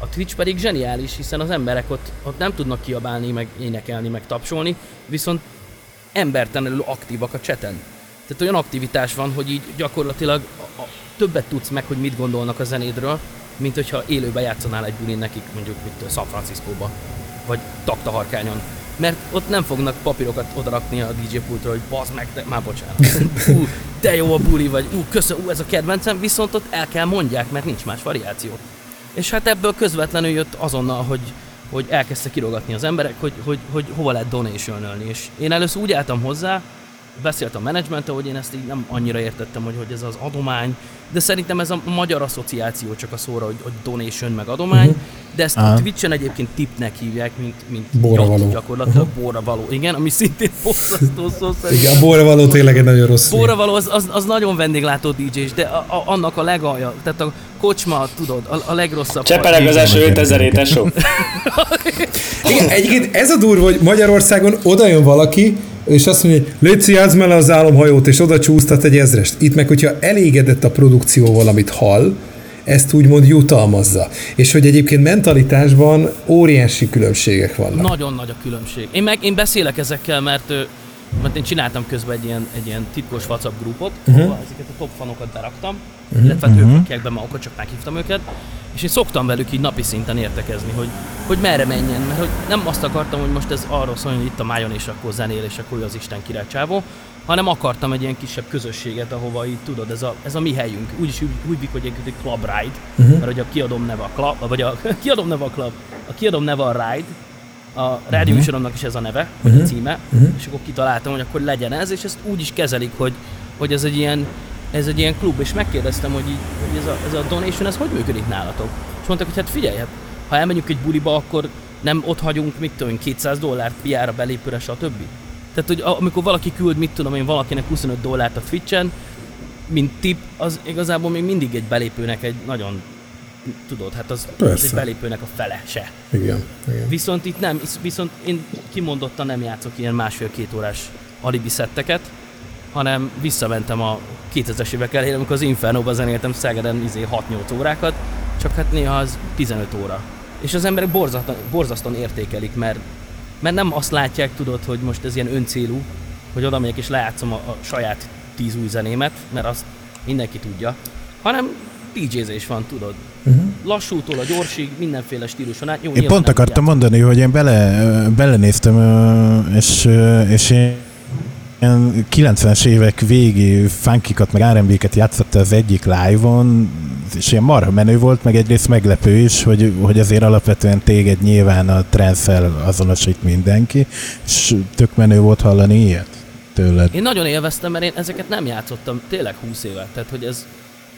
A Twitch pedig zseniális, hiszen az emberek ott, ott nem tudnak kiabálni, meg énekelni, meg tapsolni, viszont embertelenül aktívak a cseten. Tehát olyan aktivitás van, hogy így gyakorlatilag a, a, többet tudsz meg, hogy mit gondolnak a zenédről, mint hogyha élőben játszanál egy bulin nekik, mondjuk mint San Franciscóba, vagy Taktaharkányon. Mert ott nem fognak papírokat odarakni a DJ pultra, hogy bazd meg, de már bocsánat. Ú, de jó a buli, vagy ú, köszön, ú, ez a kedvencem, viszont ott el kell mondják, mert nincs más variáció. És hát ebből közvetlenül jött azonnal, hogy, hogy elkezdte kirogatni az emberek, hogy, hogy, hogy hova lehet donation És én először úgy álltam hozzá, beszéltem a menedzsmenttel, hogy én ezt így nem annyira értettem, hogy, hogy ez az adomány, de szerintem ez a magyar asszociáció csak a szóra, hogy, hogy donation meg adomány, uh-huh. De ezt uh-huh. Twitch-en egyébként tipnek hívják, mint, mint bóra való. gyakorlatilag uh-huh. bóra való. Igen, ami szintén bosszasztó szó szerint. Igen, a bóra való tényleg egy nagyon rossz. Bóra való az, az, az nagyon vendéglátó dj de a, a, annak a legalja, tehát a kocsma, tudod, a, a legrosszabb. Csepeleg az első 5000 tesó. Igen, egyébként ez a durva, hogy Magyarországon oda jön valaki, és azt mondja, hogy Léci, mele az álomhajót, és oda csúsztat egy ezrest. Itt meg, hogyha elégedett a produkcióval, amit hall, ezt úgymond jutalmazza. És hogy egyébként mentalitásban óriási különbségek vannak. Nagyon nagy a különbség. Én meg én beszélek ezekkel, mert mert én csináltam közben egy ilyen, egy ilyen titkos WhatsApp grupot, uh-huh. ahol ezeket a top fanokat beraktam, uh-huh. illetve uh-huh. ők rakják be magukat, csak meghívtam őket, és én szoktam velük így napi szinten értekezni, hogy, hogy merre menjen, mert hogy nem azt akartam, hogy most ez arról szól, hogy itt a májon és akkor zenél, és akkor az Isten király csávó, hanem akartam egy ilyen kisebb közösséget, ahova így tudod, ez a, ez a mi helyünk. Úgyis úgy, úgy hogy egy club ride, uh-huh. mert hogy a kiadom neve a club, vagy a kiadom neve a club, a kiadom neve a ride, a rádió uh-huh. is ez a neve, vagy uh-huh. a címe, uh-huh. és akkor kitaláltam, hogy akkor legyen ez, és ezt úgy is kezelik, hogy, hogy ez egy ilyen ez egy ilyen klub, és megkérdeztem, hogy, így, hogy ez, a, ez a donation, ez hogy működik nálatok? És mondták, hogy hát figyelj, hát, ha elmegyünk egy buliba, akkor nem ott hagyunk, mit tudom 200 dollárt piára belépőre, stb. Tehát, hogy amikor valaki küld, mit tudom én, valakinek 25 dollárt a Twitch-en, mint tip, az igazából még mindig egy belépőnek egy nagyon tudod, hát az, az egy belépőnek a fele se. Igen, igen. Viszont itt nem, viszont én kimondottan nem játszok ilyen másfél-két órás alibi szetteket, hanem visszamentem a 2000-es évek elejére, amikor az Inferno-ba zenéltem Szegeden izé 6-8 órákat, csak hát néha az 15 óra. És az emberek borzasztóan, borzasztóan értékelik, mert, mert nem azt látják, tudod, hogy most ez ilyen öncélú, hogy oda megyek és lejátszom a, a saját 10 új zenémet, mert azt mindenki tudja, hanem DJ-zés van, tudod. Uh-huh. Lassútól a gyorsig, mindenféle stíluson át. Jó, én pont akartam mondani, hogy én bele, belenéztem, és, és én ilyen 90-es évek végi funkikat, meg R&B-ket játszotta az egyik live-on, és ilyen marha menő volt, meg egyrészt meglepő is, hogy, hogy azért alapvetően téged nyilván a trendszel azonosít mindenki, és tök menő volt hallani ilyet tőled. Én nagyon élveztem, mert én ezeket nem játszottam tényleg 20 éve, tehát hogy ez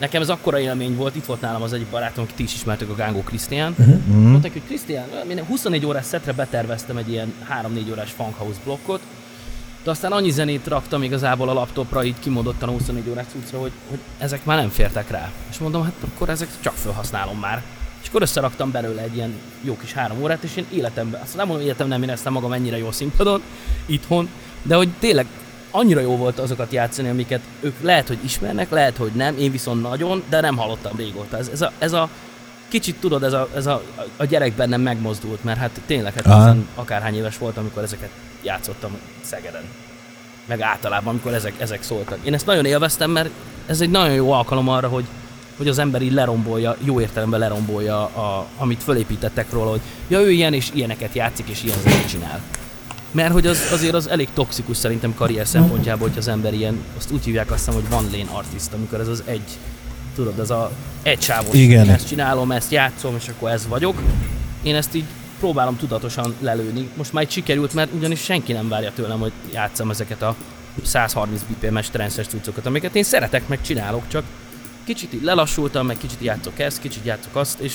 Nekem ez akkora élmény volt, itt volt nálam az egyik barátom, aki ti is ismertek, a Gángó Krisztián. Uh-huh. Mondták, hogy Krisztián, én 24 órás szetre beterveztem egy ilyen 3-4 órás funk house blokkot, de aztán annyi zenét raktam igazából a laptopra, így kimondottan a 24 órás cuccra, hogy, hogy ezek már nem fértek rá. És mondom, hát akkor ezek csak felhasználom már. És akkor összeraktam belőle egy ilyen jó kis három órát, és én életemben, azt nem mondom, életem nem éreztem magam ennyire jó színpadon, itthon, de hogy tényleg annyira jó volt azokat játszani, amiket ők lehet, hogy ismernek, lehet, hogy nem, én viszont nagyon, de nem hallottam régóta. Ez, ez, a, ez a kicsit tudod, ez a, ez a, a gyerek bennem megmozdult, mert hát tényleg, hát akárhány éves voltam, amikor ezeket játszottam Szegeden. Meg általában, amikor ezek, ezek szóltak. Én ezt nagyon élveztem, mert ez egy nagyon jó alkalom arra, hogy, hogy az ember így lerombolja, jó értelemben lerombolja, a, amit fölépítettek róla, hogy ja, ő ilyen és ilyeneket játszik, és ilyen csinál. Mert hogy az, azért az elég toxikus szerintem karrier szempontjából, hogy az ember ilyen, azt úgy hívják azt hiszem, hogy van lane artist, amikor ez az egy, tudod, ez a egy sávos, Igen. ezt csinálom, ezt játszom, és akkor ez vagyok. Én ezt így próbálom tudatosan lelőni. Most már egy sikerült, mert ugyanis senki nem várja tőlem, hogy játszam ezeket a 130 BPM-es trences cuccokat, amiket én szeretek, meg csinálok, csak kicsit így lelassultam, meg kicsit játszok ezt, kicsit játszok azt, és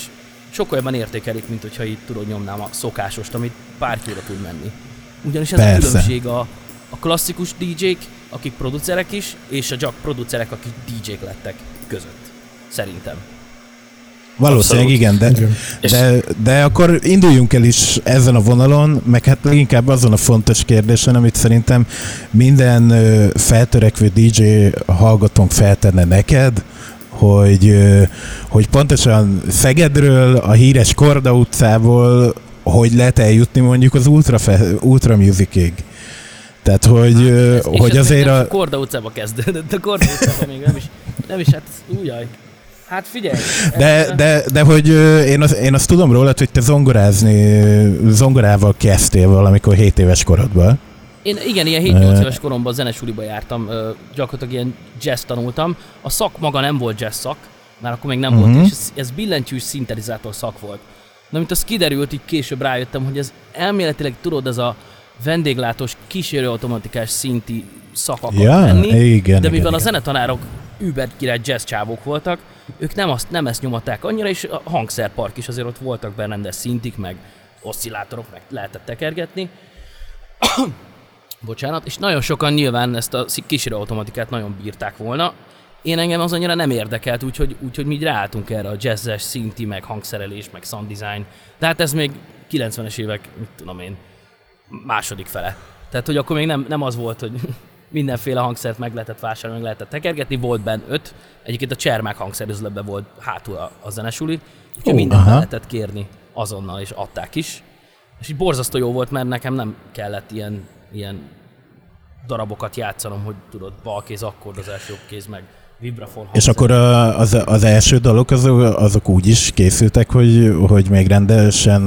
sokkal jobban értékelik, mint hogyha itt tudod nyomnám a szokásost, amit pár kilóra tud menni. Ugyanis ez Persze. a különbség a, a klasszikus DJ-k, akik producerek is, és a jack producerek, akik DJ-k lettek között. Szerintem. Valószínűleg igen, de, de, de akkor induljunk el is ezen a vonalon, meg hát leginkább azon a fontos kérdésen, amit szerintem minden feltörekvő DJ hallgatónk feltenne neked, hogy, hogy pontosan Szegedről, a híres Korda utcából, hogy lehet eljutni mondjuk az Ultra, Fe- Ultra Musicig. Tehát, hogy, És hogy ez azért a... Korda utcába kezdődött, a Korda utcába még nem is, nem is, hát újjaj. Hát figyelj. De, de, de hogy én, az, én azt tudom rólad, hogy te zongorázni, zongorával kezdtél valamikor 7 éves korodban. Én igen, ilyen 7-8 éves koromban zenesuliba jártam, gyakorlatilag ilyen jazz tanultam. A szak maga nem volt jazz szak, mert akkor még nem Mhm. volt, és ez, ez billentyűs szintetizátor szak volt. Na, mint az kiderült, így később rájöttem, hogy ez elméletileg tudod, ez a vendéglátós kísérőautomatikás szinti szak akar Ja, lenni, igen, de igen, mivel a igen. zenetanárok über király jazz csávók voltak, ők nem, azt, nem ezt nyomatták annyira, és a hangszerpark is azért ott voltak berendes szintik, meg oszcillátorok, meg lehetett tekergetni. Bocsánat, és nagyon sokan nyilván ezt a kísérőautomatikát nagyon bírták volna. Én engem az annyira nem érdekelt, úgyhogy, úgyhogy mi ráálltunk erre a jazzes, szinti, meg hangszerelés, meg sound design. De hát ez még 90-es évek, mit tudom én, második fele. Tehát, hogy akkor még nem, nem az volt, hogy mindenféle hangszert meg lehetett vásárolni, meg lehetett tekergetni, volt benne öt. Egyébként a Csermák hangszerüzletben volt hátul a, a zenesuli, úgyhogy Ó, mindent aha. lehetett kérni azonnal, és adták is. És így borzasztó jó volt, mert nekem nem kellett ilyen, ilyen darabokat játszanom, hogy tudod, balkéz, akkordozás, jobbkéz, meg vibrafon És akkor az, az első dalok azok, azok úgy is készültek, hogy, hogy még rendesen,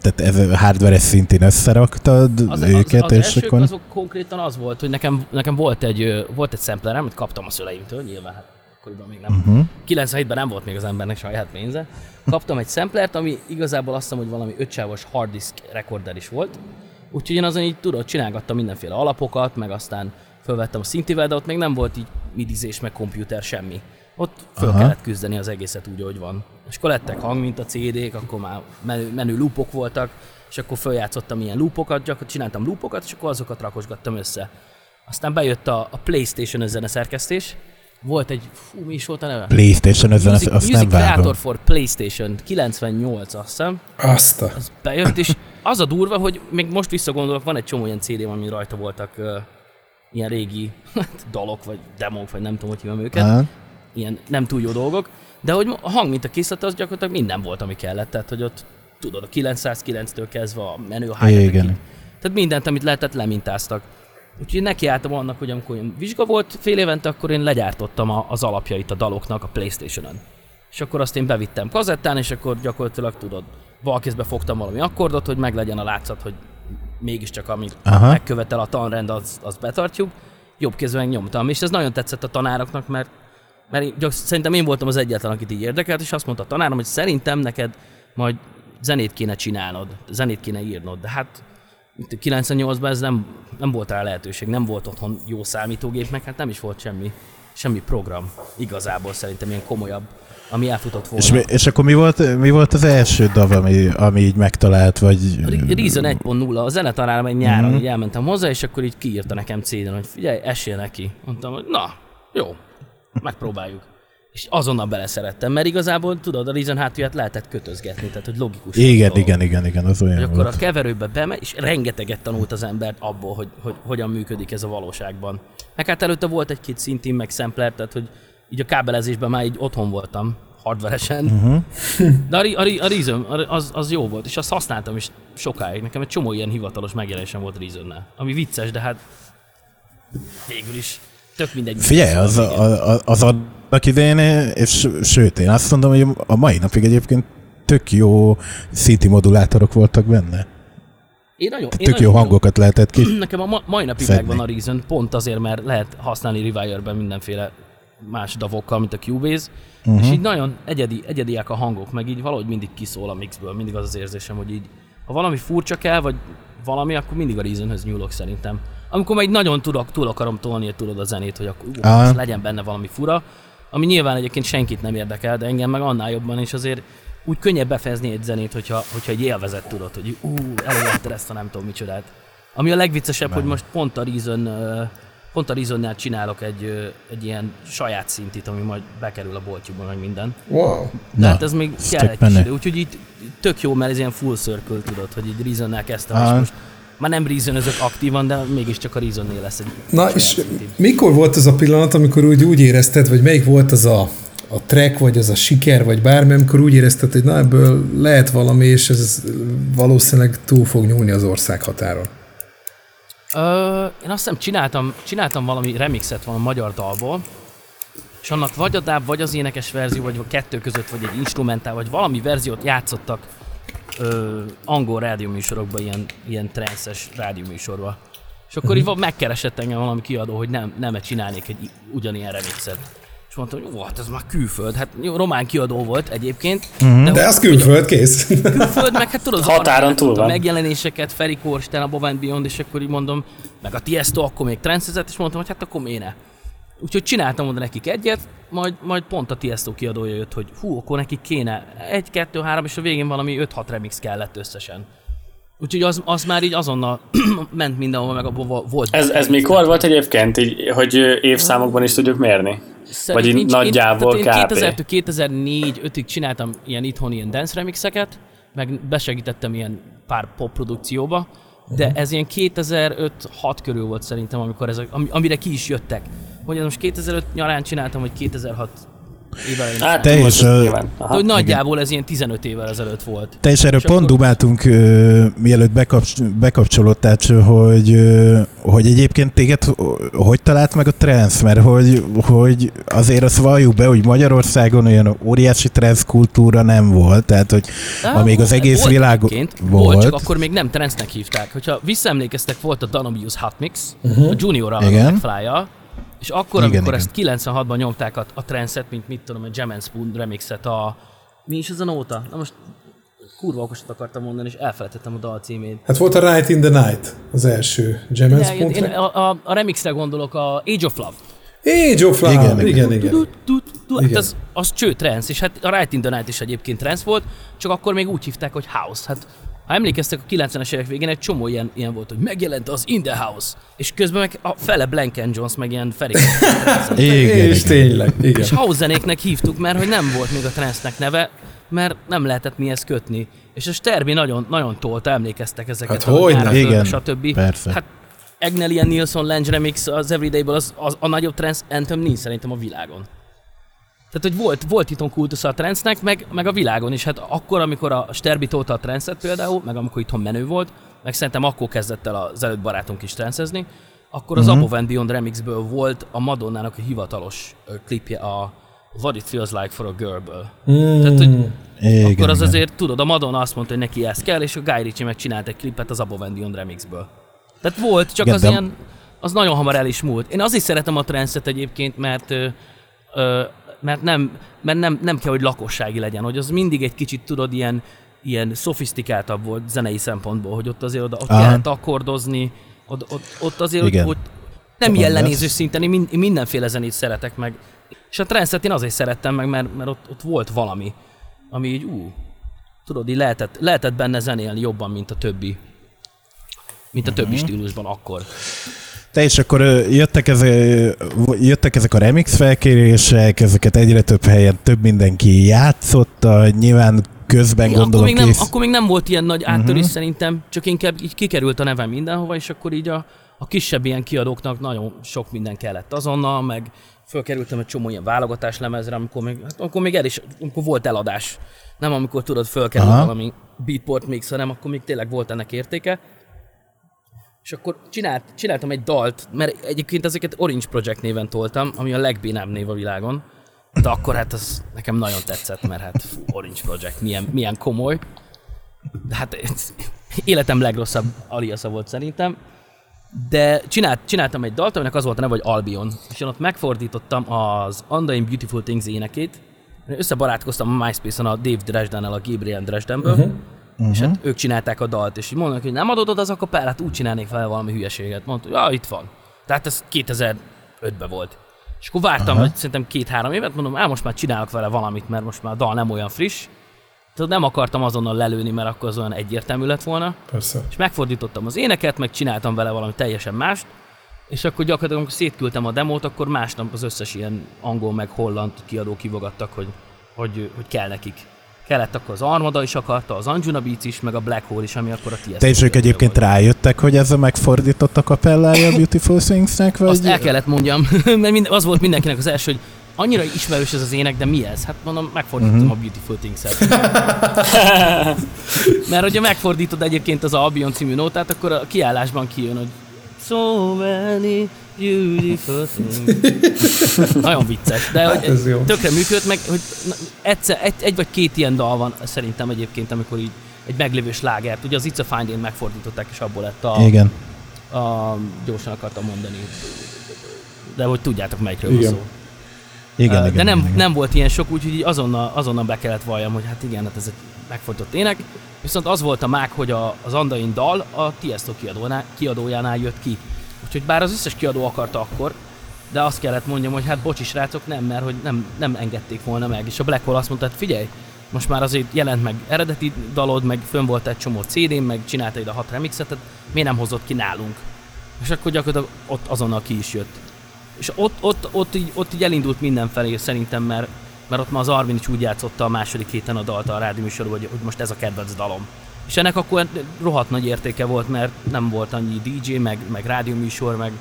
tehát ez hardware szintén összeraktad az, az, őket, az, és elsők akkor... azok konkrétan az volt, hogy nekem, nekem volt egy, volt egy samplerem, amit kaptam a szüleimtől, nyilván hát akkoriban még nem. Mhm. Uh-huh. 97-ben nem volt még az embernek saját pénze. Kaptam egy samplert, ami igazából azt hiszem, hogy valami ötsávos hard disk rekorder is volt. Úgyhogy én azon így tudod, csinálgattam mindenféle alapokat, meg aztán fölvettem a szintivel, de ott még nem volt így midizés, meg komputer, semmi. Ott föl Aha. kellett küzdeni az egészet úgy, ahogy van. És akkor lettek hang, mint a CD-k, akkor már menő, menő loopok voltak, és akkor följátszottam ilyen loopokat, gyakorlatilag csináltam loopokat, és akkor azokat rakosgattam össze. Aztán bejött a, a PlayStation zeneszerkesztés, volt egy, fú, mi is volt a neve? Playstation ezen, azt, Music, nem vágom. Creator for PlayStation 98, azt hiszem. Azt a... Az bejött, és az a durva, hogy még most visszagondolok, van egy csomó ilyen CD, ami rajta voltak uh, ilyen régi hát, dalok, vagy demók, vagy nem tudom, hogy hívom őket. Aha. Ilyen nem túl jó dolgok. De hogy a hang, mint a készlet, az gyakorlatilag minden volt, ami kellett. Tehát, hogy ott tudod, a 909-től kezdve a menő Igen. Tehát mindent, amit lehetett, lemintáztak. Úgyhogy nekiálltam annak, hogy amikor olyan vizsga volt fél évente, akkor én legyártottam a, az alapjait a daloknak a Playstation-on. És akkor azt én bevittem kazettán, és akkor gyakorlatilag tudod, balkézbe fogtam valami akkordot, hogy meglegyen a látszat, hogy mégiscsak amit Aha. megkövetel a tanrend, az, az betartjuk. Jobb kézben nyomtam, és ez nagyon tetszett a tanároknak, mert, mert szerintem én voltam az egyetlen, akit így érdekelt, és azt mondta a tanárom, hogy szerintem neked majd zenét kéne csinálnod, zenét kéne írnod, de hát itt 98-ban ez nem, nem volt rá lehetőség, nem volt otthon jó számítógép, meg hát nem is volt semmi, semmi program igazából szerintem ilyen komolyabb, ami elfutott volna. És, mi, és akkor mi volt, mi volt az első dav, ami, ami így megtalált, vagy... Re- Reason 1.0, a zenetanárom egy nyáron Mhm. így elmentem hozzá, és akkor így kiírta nekem CD-n, hogy figyelj, esél neki. Mondtam, hogy na, jó, megpróbáljuk. És azonnal beleszerettem, mert igazából tudod, a Reason hátulját lehetett kötözgetni, tehát hogy logikus. volt Igen, dolog. igen, igen, igen, az Hogy olyan akkor a volt. keverőbe bemegy, és rengeteget tanult az ember abból, hogy, hogy hogyan működik ez a valóságban. Meg hát előtte volt egy-két szintin, meg sampler, tehát hogy így a kábelezésben már így otthon voltam, hardveresen. Uh-huh. De a, a, a Reason az, az jó volt, és azt használtam is sokáig. Nekem egy csomó ilyen hivatalos megjelenésem volt Reason-nel. Ami vicces, de hát végül is tök mindegy. Figyelj, az, igen. a, a, az annak idején, és sőt, én azt mondom, hogy a mai napig egyébként tök jó szinti modulátorok voltak benne. Én nagyon, én Tök jó nagyon- hangokat lehetett ki. Nekem a ma- mai napig Szedni. megvan a Reason, pont azért, mert lehet használni Rewire-ben mindenféle más davokkal, mint a Cubase, uh-huh. és így nagyon egyedi, egyediek a hangok, meg így valahogy mindig kiszól a mixből, mindig az az érzésem, hogy így, ha valami furcsa kell, vagy valami, akkor mindig a Reasonhöz nyúlok szerintem. Amikor meg így nagyon tudok, túl akarom tolni, tudod a zenét, hogy akkor Aha. most legyen benne valami fura, ami nyilván egyébként senkit nem érdekel, de engem meg annál jobban, és azért úgy könnyebb befejezni egy zenét, hogyha, hogyha egy élvezet tudod, hogy ú, elővetted ezt a nem tudom micsodát. Ami a legviccesebb, hogy most pont a Reason uh, pont a Rizonnál csinálok egy, egy ilyen saját szintit, ami majd bekerül a boltjukba, meg minden. Wow. Na, hát ez még kell egy kis idő. Úgyhogy itt tök jó, mert ez ilyen full circle, tudod, hogy egy Reasonnál kezdtem, és most már nem reason ezek aktívan, de mégiscsak a reason lesz egy Na és szintív. mikor volt az a pillanat, amikor úgy, úgy érezted, vagy melyik volt az a, a track, vagy az a siker, vagy bármi, amikor úgy érezted, hogy na ebből lehet valami, és ez valószínűleg túl fog nyúlni az ország határon? Ö, én azt hiszem csináltam, csináltam valami remixet van a magyar dalból, és annak vagy a dáb, vagy az énekes verzió, vagy a kettő között, vagy egy instrumentál, vagy valami verziót játszottak ö, angol rádióműsorokban, ilyen, ilyen transzes rádióműsorba. És akkor uh-huh. így megkeresett engem valami kiadó, hogy nem, nem csinálnék egy ugyanilyen remixet. És mondtam, hogy ó, hát ez már külföld. Hát jó, román kiadó volt egyébként. Uh-huh. De, de ez külföld, kész. Külföld, meg hát tudod, az határon túl van. A megjelenéseket, Ferry Korsten, a Bovent Beyond, és akkor így mondom, meg a Tiesto akkor még transzezett, és mondtam, hogy hát akkor miért Úgyhogy csináltam oda nekik egyet, majd, majd pont a Tiesto kiadója jött, hogy hú, akkor nekik kéne egy, kettő, három, és a végén valami 5-6 remix kellett összesen. Úgyhogy az, az már így azonnal ment mindenhol, meg abban volt. Ez, ez mikor volt egyébként, így, hogy évszámokban is tudjuk mérni? Szerint Vagy nincs, nagyjából én, kb. 2000-2004-5-ig csináltam ilyen itthon ilyen dance remixeket, meg besegítettem ilyen pár pop produkcióba, de ez ilyen 2005-6 körül volt szerintem, amikor ezek, amire ki is jöttek hogy most 2005 nyarán csináltam, vagy 2006 évvel Hát, te is, uh, hogy nagyjából ez ilyen 15 évvel ezelőtt volt. Te is erről és pont akkor... dumáltunk, uh, mielőtt bekapcs- bekapcsolódtál, hogy, uh, hogy egyébként téged hogy talált meg a trance, mert hogy, hogy azért azt valljuk be, hogy Magyarországon olyan óriási trance kultúra nem volt, tehát hogy De, amíg az egész volt világ volt. volt. csak akkor még nem trance-nek hívták. Hogyha visszaemlékeztek, volt a Danubius Hot Mix, uh-huh. a Junior Fly-ja, és akkor, igen, amikor igen. ezt 96-ban nyomták a, a trendset, mint mit tudom, a Jam and Spoon remixet, a... Mi is az a nóta? Na most kurva okosat akartam mondani, és elfelejtettem a dal címét. Hát volt a Right in the Night, az első Jam and Spoon. Én, a, a, a remixre gondolok, a Age of Love. Age of Love, igen, igen. igen. igen. Hát az, az cső trance, és hát a Right in the Night is egyébként trance volt, csak akkor még úgy hívták, hogy House. Hát ha emlékeztek, a 90-es évek végén egy csomó ilyen, ilyen volt, hogy megjelent az In The House, és közben meg a fele Blank Jones, meg ilyen Ferry. igen, és tényleg, igen. És house zenéknek hívtuk, mert hogy nem volt még a trance neve, mert nem lehetett mihez kötni. És a Sterbi nagyon, nagyon tolta, emlékeztek ezeket. Hát hogy nem, igen, stb. Persze. Hát Agnelli Nilsson Lange remix az Everyday-ből az, az, a nagyobb trance anthem nincs szerintem a világon. Tehát, hogy volt, volt itthon kultusza a transznek, meg, meg a világon is. Hát akkor, amikor a Sterbi tolta a transzet például, meg amikor itthon menő volt, meg szerintem akkor kezdett el az előtt barátunk is transzezni, akkor az uh-huh. Above and Beyond remixből volt a Madonnának a hivatalos klipje, a What It Feels Like for a Girl-ből. Mm. Tehát, hogy igen, akkor az igen. azért, tudod, a Madonna azt mondta, hogy neki ez kell, és a Guy Ritchie megcsinált egy klipet az Above and Beyond remixből. Tehát volt, csak igen, az de... ilyen, az nagyon hamar el is múlt. Én azért szeretem a transzet egyébként, mert ö, ö, mert nem, mert nem, nem kell, hogy lakossági legyen, hogy az mindig egy kicsit, tudod, ilyen, ilyen szofisztikáltabb volt zenei szempontból, hogy ott azért oda, ott kellett akkordozni, ott, ott, ott azért, Igen. hogy, hogy nem jellenéző szinten, én mindenféle zenét szeretek meg. És a trendset én azért szerettem meg, mert, mert ott, ott volt valami, ami így, ú, tudod, így lehetett, lehetett benne zenélni jobban, mint a többi, mint a többi uh-huh. stílusban akkor. Te és akkor jöttek, ez, jöttek ezek a remix felkérések, ezeket egyre több helyen több mindenki játszotta, nyilván közben Igen, gondolom akkor még, nem, akkor még nem volt ilyen nagy áttörés uh-huh. szerintem, csak inkább így kikerült a nevem mindenhova, és akkor így a, a kisebb ilyen kiadóknak nagyon sok minden kellett azonnal, meg fölkerültem egy csomó ilyen válogatás lemezre, amikor még, hát amikor még el is, amikor volt eladás. Nem amikor tudod, fölkerül valami beatport mix, hanem akkor még tényleg volt ennek értéke. És akkor csinált, csináltam egy dalt, mert egyébként ezeket Orange Project néven toltam, ami a legbénább név a világon. De akkor hát az nekem nagyon tetszett, mert hát Orange Project milyen, milyen komoly. De hát életem legrosszabb aliasza volt szerintem. De csinált, csináltam egy dalt, aminek az volt a neve, hogy Albion. És én ott megfordítottam az Undying Beautiful Things énekét. Összebarátkoztam a MySpace-on a Dave dresden a Gabriel Dresdenből. Uh-huh Uh-huh. És hát ők csinálták a dalt, és így mondanak, hogy nem adod oda az a kapellát, úgy csinálnék fel valami hülyeséget. Mondta, hogy ja, itt van. Tehát ez 2005-ben volt. És akkor vártam, uh-huh. hogy szerintem két-három évet, mondom, el most már csinálok vele valamit, mert most már a dal nem olyan friss. Tehát nem akartam azonnal lelőni, mert akkor az olyan egyértelmű lett volna. Persze. És megfordítottam az éneket, meg csináltam vele valami teljesen mást. és akkor gyakorlatilag, amikor szétküldtem a demót, akkor másnap az összes ilyen angol meg holland kiadó kivogattak, hogy, hogy, hogy kell nekik. Kellett akkor az Armada is akarta, az Anjuna Beats is, meg a Black Hole is, ami akkor a TS. Te is ők egyébként volt. rájöttek, hogy ez a megfordított a kapellája a Beautiful Things-nek? Vagy? Azt el kellett mondjam, mert az volt mindenkinek az első, hogy annyira ismerős ez az ének, de mi ez? Hát mondom, megfordítom uh-huh. a Beautiful Things-et. Mert hogyha megfordítod egyébként az Albion című nótát, akkor a kiállásban kijön, hogy So many beautiful. Nagyon vicces, de hát hogy jó. tökre működött, meg hogy egyszer, egy, egy vagy két ilyen dal van szerintem egyébként, amikor így egy meglévő slágert, ugye az It's a Fine megfordították, és abból lett a... Igen. A, gyorsan akartam mondani, de hogy tudjátok melyikről van szó. Igen, uh, igen, de nem, igen, nem volt ilyen sok, úgyhogy azonnal, azonnal be kellett valljam, hogy hát igen, hát ez egy megfordított ének. Viszont az volt a mág, hogy a, az Andain dal a Tiesto kiadónál, kiadójánál jött ki. Úgyhogy bár az összes kiadó akarta akkor, de azt kellett mondjam, hogy hát bocsi srácok, nem, mert hogy nem, nem engedték volna meg. És a Black Hole azt mondta, hogy figyelj, most már azért jelent meg eredeti dalod, meg fönn volt egy csomó CD-n, meg csinálta a hat remixet, tehát miért nem hozott ki nálunk? És akkor gyakorlatilag ott azonnal ki is jött. És ott, ott, ott, így, ott így elindult mindenfelé szerintem, mert, mert ott már az Arvin is úgy játszotta a második héten a dalt a rádió hogy, hogy most ez a kedvenc dalom. És ennek akkor rohadt nagy értéke volt, mert nem volt annyi DJ, meg, meg rádióműsor, meg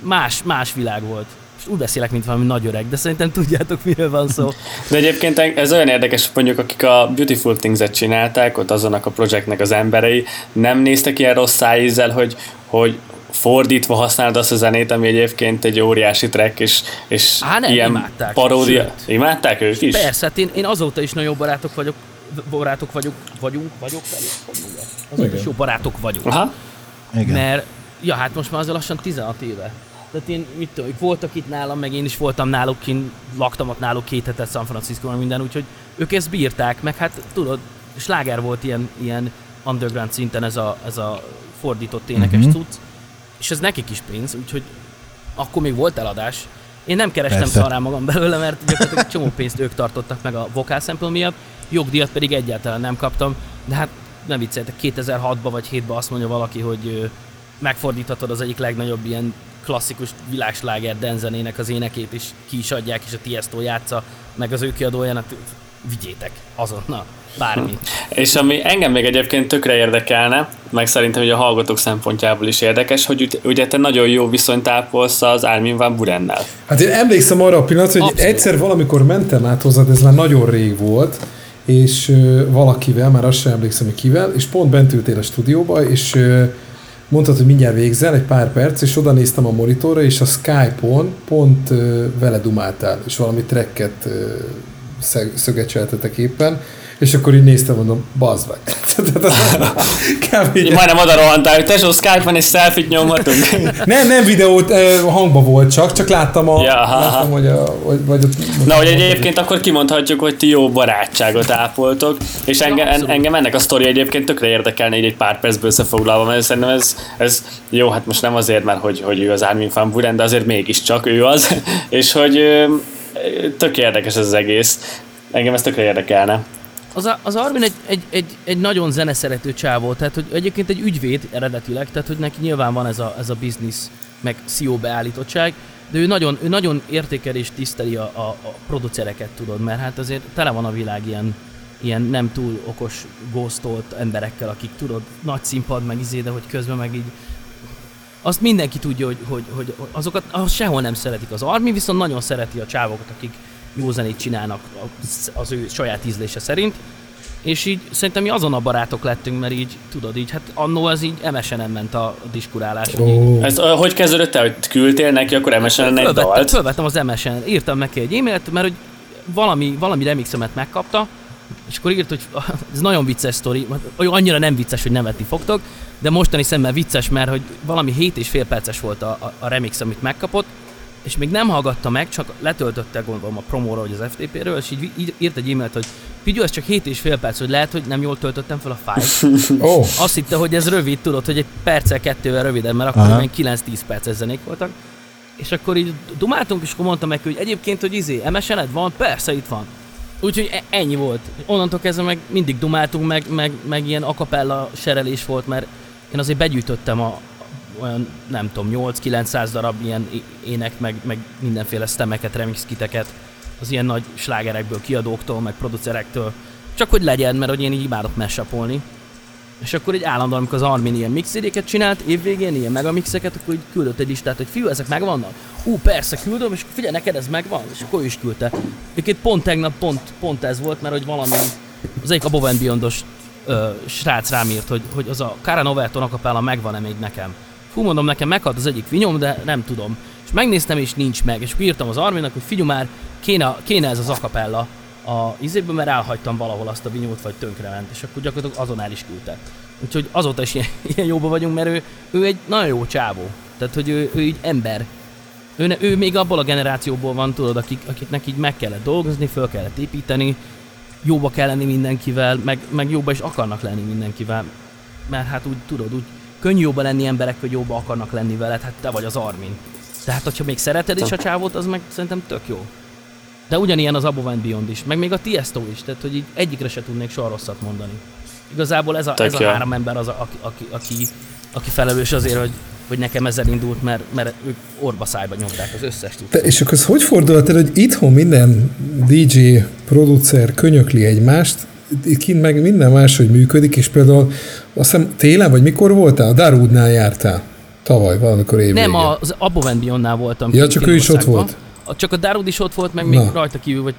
más, más világ volt. És úgy beszélek, mint valami nagy öreg, de szerintem tudjátok, miről van szó. De egyébként ez olyan érdekes, mondjuk akik a Beautiful Things-et csinálták, ott azonnak a projektnek az emberei, nem néztek ilyen rossz szájízzel, hogy, hogy fordítva használod azt a zenét, ami egyébként egy óriási track, és, és Há, nem, ilyen imádták, paródia. Sőt. Imádták ők is? Persze, hát én, én azóta is nagyon barátok vagyok, barátok vagyok, vagyunk, vagyok Azóta is jó barátok vagyunk. Aha. Igen. Mert, ja, hát most már azért lassan 16 éve. Tehát én, mit tudom, voltak itt nálam, meg én is voltam náluk, én laktam ott náluk két hetet San Francisco-ban minden, úgyhogy ők ezt bírták, meg hát tudod, sláger volt ilyen, ilyen underground szinten ez a, ez a fordított énekes uh-huh. cucc és ez nekik is pénz, úgyhogy akkor még volt eladás. Én nem kerestem szarán magam belőle, mert gyakorlatilag csomó pénzt ők tartottak meg a vokál sample miatt, jogdíjat pedig egyáltalán nem kaptam, de hát nem vicceltek, 2006-ban vagy 7-ban azt mondja valaki, hogy megfordíthatod az egyik legnagyobb ilyen klasszikus világsláger denzenének az énekét, és ki is adják, és a Tiesto játsza, meg az ő kiadójának, vigyétek azonnal bármi. És ami engem még egyébként tökre érdekelne, meg szerintem hogy a hallgatók szempontjából is érdekes, hogy ugye te nagyon jó viszonyt ápolsz az Armin Van Burennel. Hát én emlékszem arra a pillanat, hogy Abszolút. egyszer valamikor mentem át hozzád, ez már nagyon rég volt, és uh, valakivel, már azt sem emlékszem, hogy kivel, és pont bent ültél a stúdióba, és uh, mondtad, hogy mindjárt végzel, egy pár perc, és oda néztem a monitorra, és a Skype-on pont uh, vele dumáltál, és valami tracket szögecseltetek éppen, és akkor így néztem, mondom, bazd meg. Én majdnem oda rohantál, hogy tesó, Skype van és selfie nyomhatunk. nem, nem videót, hangba volt csak, csak láttam, a, ja, láttam hogy a... Vagy, vagy ott, Na, hogy egyébként akkor kimondhatjuk, hogy ti jó barátságot ápoltok, és engem, en, engem ennek a sztori egyébként tökre érdekelne így egy pár percből összefoglalva, mert szerintem ez, ez jó, hát most nem azért, mert hogy, hogy ő az Armin van Buren, de azért mégiscsak ő az, és hogy tök érdekes ez az egész. Engem ez tökre érdekelne. Az, az Armin egy, egy, egy, egy nagyon zeneszerető csávó, tehát hogy egyébként egy ügyvéd eredetileg, tehát hogy neki nyilván van ez a, ez a biznisz, meg CEO beállítottság, de ő nagyon, ő nagyon értékel és tiszteli a, a, a producereket, tudod, mert hát azért tele van a világ ilyen, ilyen nem túl okos, ghostolt emberekkel, akik tudod, nagy színpad, meg izé, de hogy közben meg így azt mindenki tudja, hogy, hogy, hogy azokat az sehol nem szeretik. Az Armin viszont nagyon szereti a csávokat, akik, jó zenét csinálnak az ő saját ízlése szerint, és így szerintem mi azon a barátok lettünk, mert így, tudod, így, hát annó ez így MSN-en ment a diskurálás. Oh. Hogy Ez hogy kezdődött el, hogy küldtél neki, akkor MSN-en egy dalt? Fölvettem az MSN, írtam neki egy e-mailt, mert hogy valami, valami remixemet megkapta, és akkor írt, hogy ez nagyon vicces sztori, annyira nem vicces, hogy nevetni fogtok, de mostani szemmel vicces, mert hogy valami 7 és fél perces volt a, a, a remix, amit megkapott, és még nem hallgatta meg, csak letöltötte gondolom a promóra vagy az FTP-ről, és így, így írt egy e-mailt, hogy Figyelj, ez csak 7 és fél perc, hogy lehet, hogy nem jól töltöttem fel a fájlt. oh. Azt hitte, hogy ez rövid, tudod, hogy egy perccel, kettővel rövidebb, mert akkor még 9-10 perces zenék voltak. És akkor így dumáltunk, és akkor mondtam meg, hogy egyébként, hogy izé, msn van? Persze, itt van. Úgyhogy e- ennyi volt. Onnantól kezdve meg mindig dumáltunk, meg, meg, meg ilyen akapella serelés volt, mert én azért begyűjtöttem a, olyan nem tudom, 8-900 darab ilyen ének, meg, meg mindenféle stemeket, remix kiteket az ilyen nagy slágerekből, kiadóktól, meg producerektől. Csak hogy legyen, mert hogy én így imádok mesapolni. És akkor egy állandóan, amikor az Armin ilyen mixidéket csinált, évvégén ilyen megamixeket, akkor így küldött egy listát, hogy fiú, ezek megvannak? Ú, persze, küldöm, és figyelj, neked ez megvan? És akkor ő is küldte. Egyébként pont tegnap pont, pont ez volt, mert hogy valami, az egyik Above and Beyondos ö, srác rám írt, hogy, hogy az a Cara Novelton akapella megvan-e még nekem. Fú, mondom, nekem meghalt az egyik vinyom, de nem tudom. És megnéztem, és nincs meg. És írtam az Arminnak, hogy figyelj már, kéne, kéne ez az akapella a izéből, mert elhagytam valahol azt a vinyót, vagy tönkrement, és akkor gyakorlatilag azon el is küldte. Úgyhogy azóta is ilyen, ilyen jóba vagyunk, mert ő, ő egy nagyon jó csávó. Tehát, hogy ő, ő így ember. Ő, ő még abból a generációból van, tudod, akik, akiknek így meg kellett dolgozni, föl kellett építeni, jóba kell lenni mindenkivel, meg, meg jóba is akarnak lenni mindenkivel. Mert hát úgy tudod, úgy könnyű jóba lenni emberek, hogy jóba akarnak lenni veled, hát te vagy az Armin. Tehát, hogyha még szereted is a csávót, az meg szerintem tök jó. De ugyanilyen az Above and Beyond is, meg még a Tiesto is, tehát hogy így egyikre se tudnék soha rosszat mondani. Igazából ez a, ez a három ember az, a, aki, aki, aki, aki felelős azért, hogy, hogy nekem ezzel indult, mert, mert ők orba szájba nyomták az összes tudsz. És akkor ez hogy fordulhat el, hogy itthon minden DJ, producer könyökli egymást, kint meg minden máshogy működik, és például azt hiszem télen, vagy mikor voltál? A Darudnál jártál. Tavaly, valamikor évvégén. Nem, az Above and Beyond-nál voltam. Ja, csak ő is ott volt. Csak a Darud is ott volt, meg Na. még rajta kívül, vagy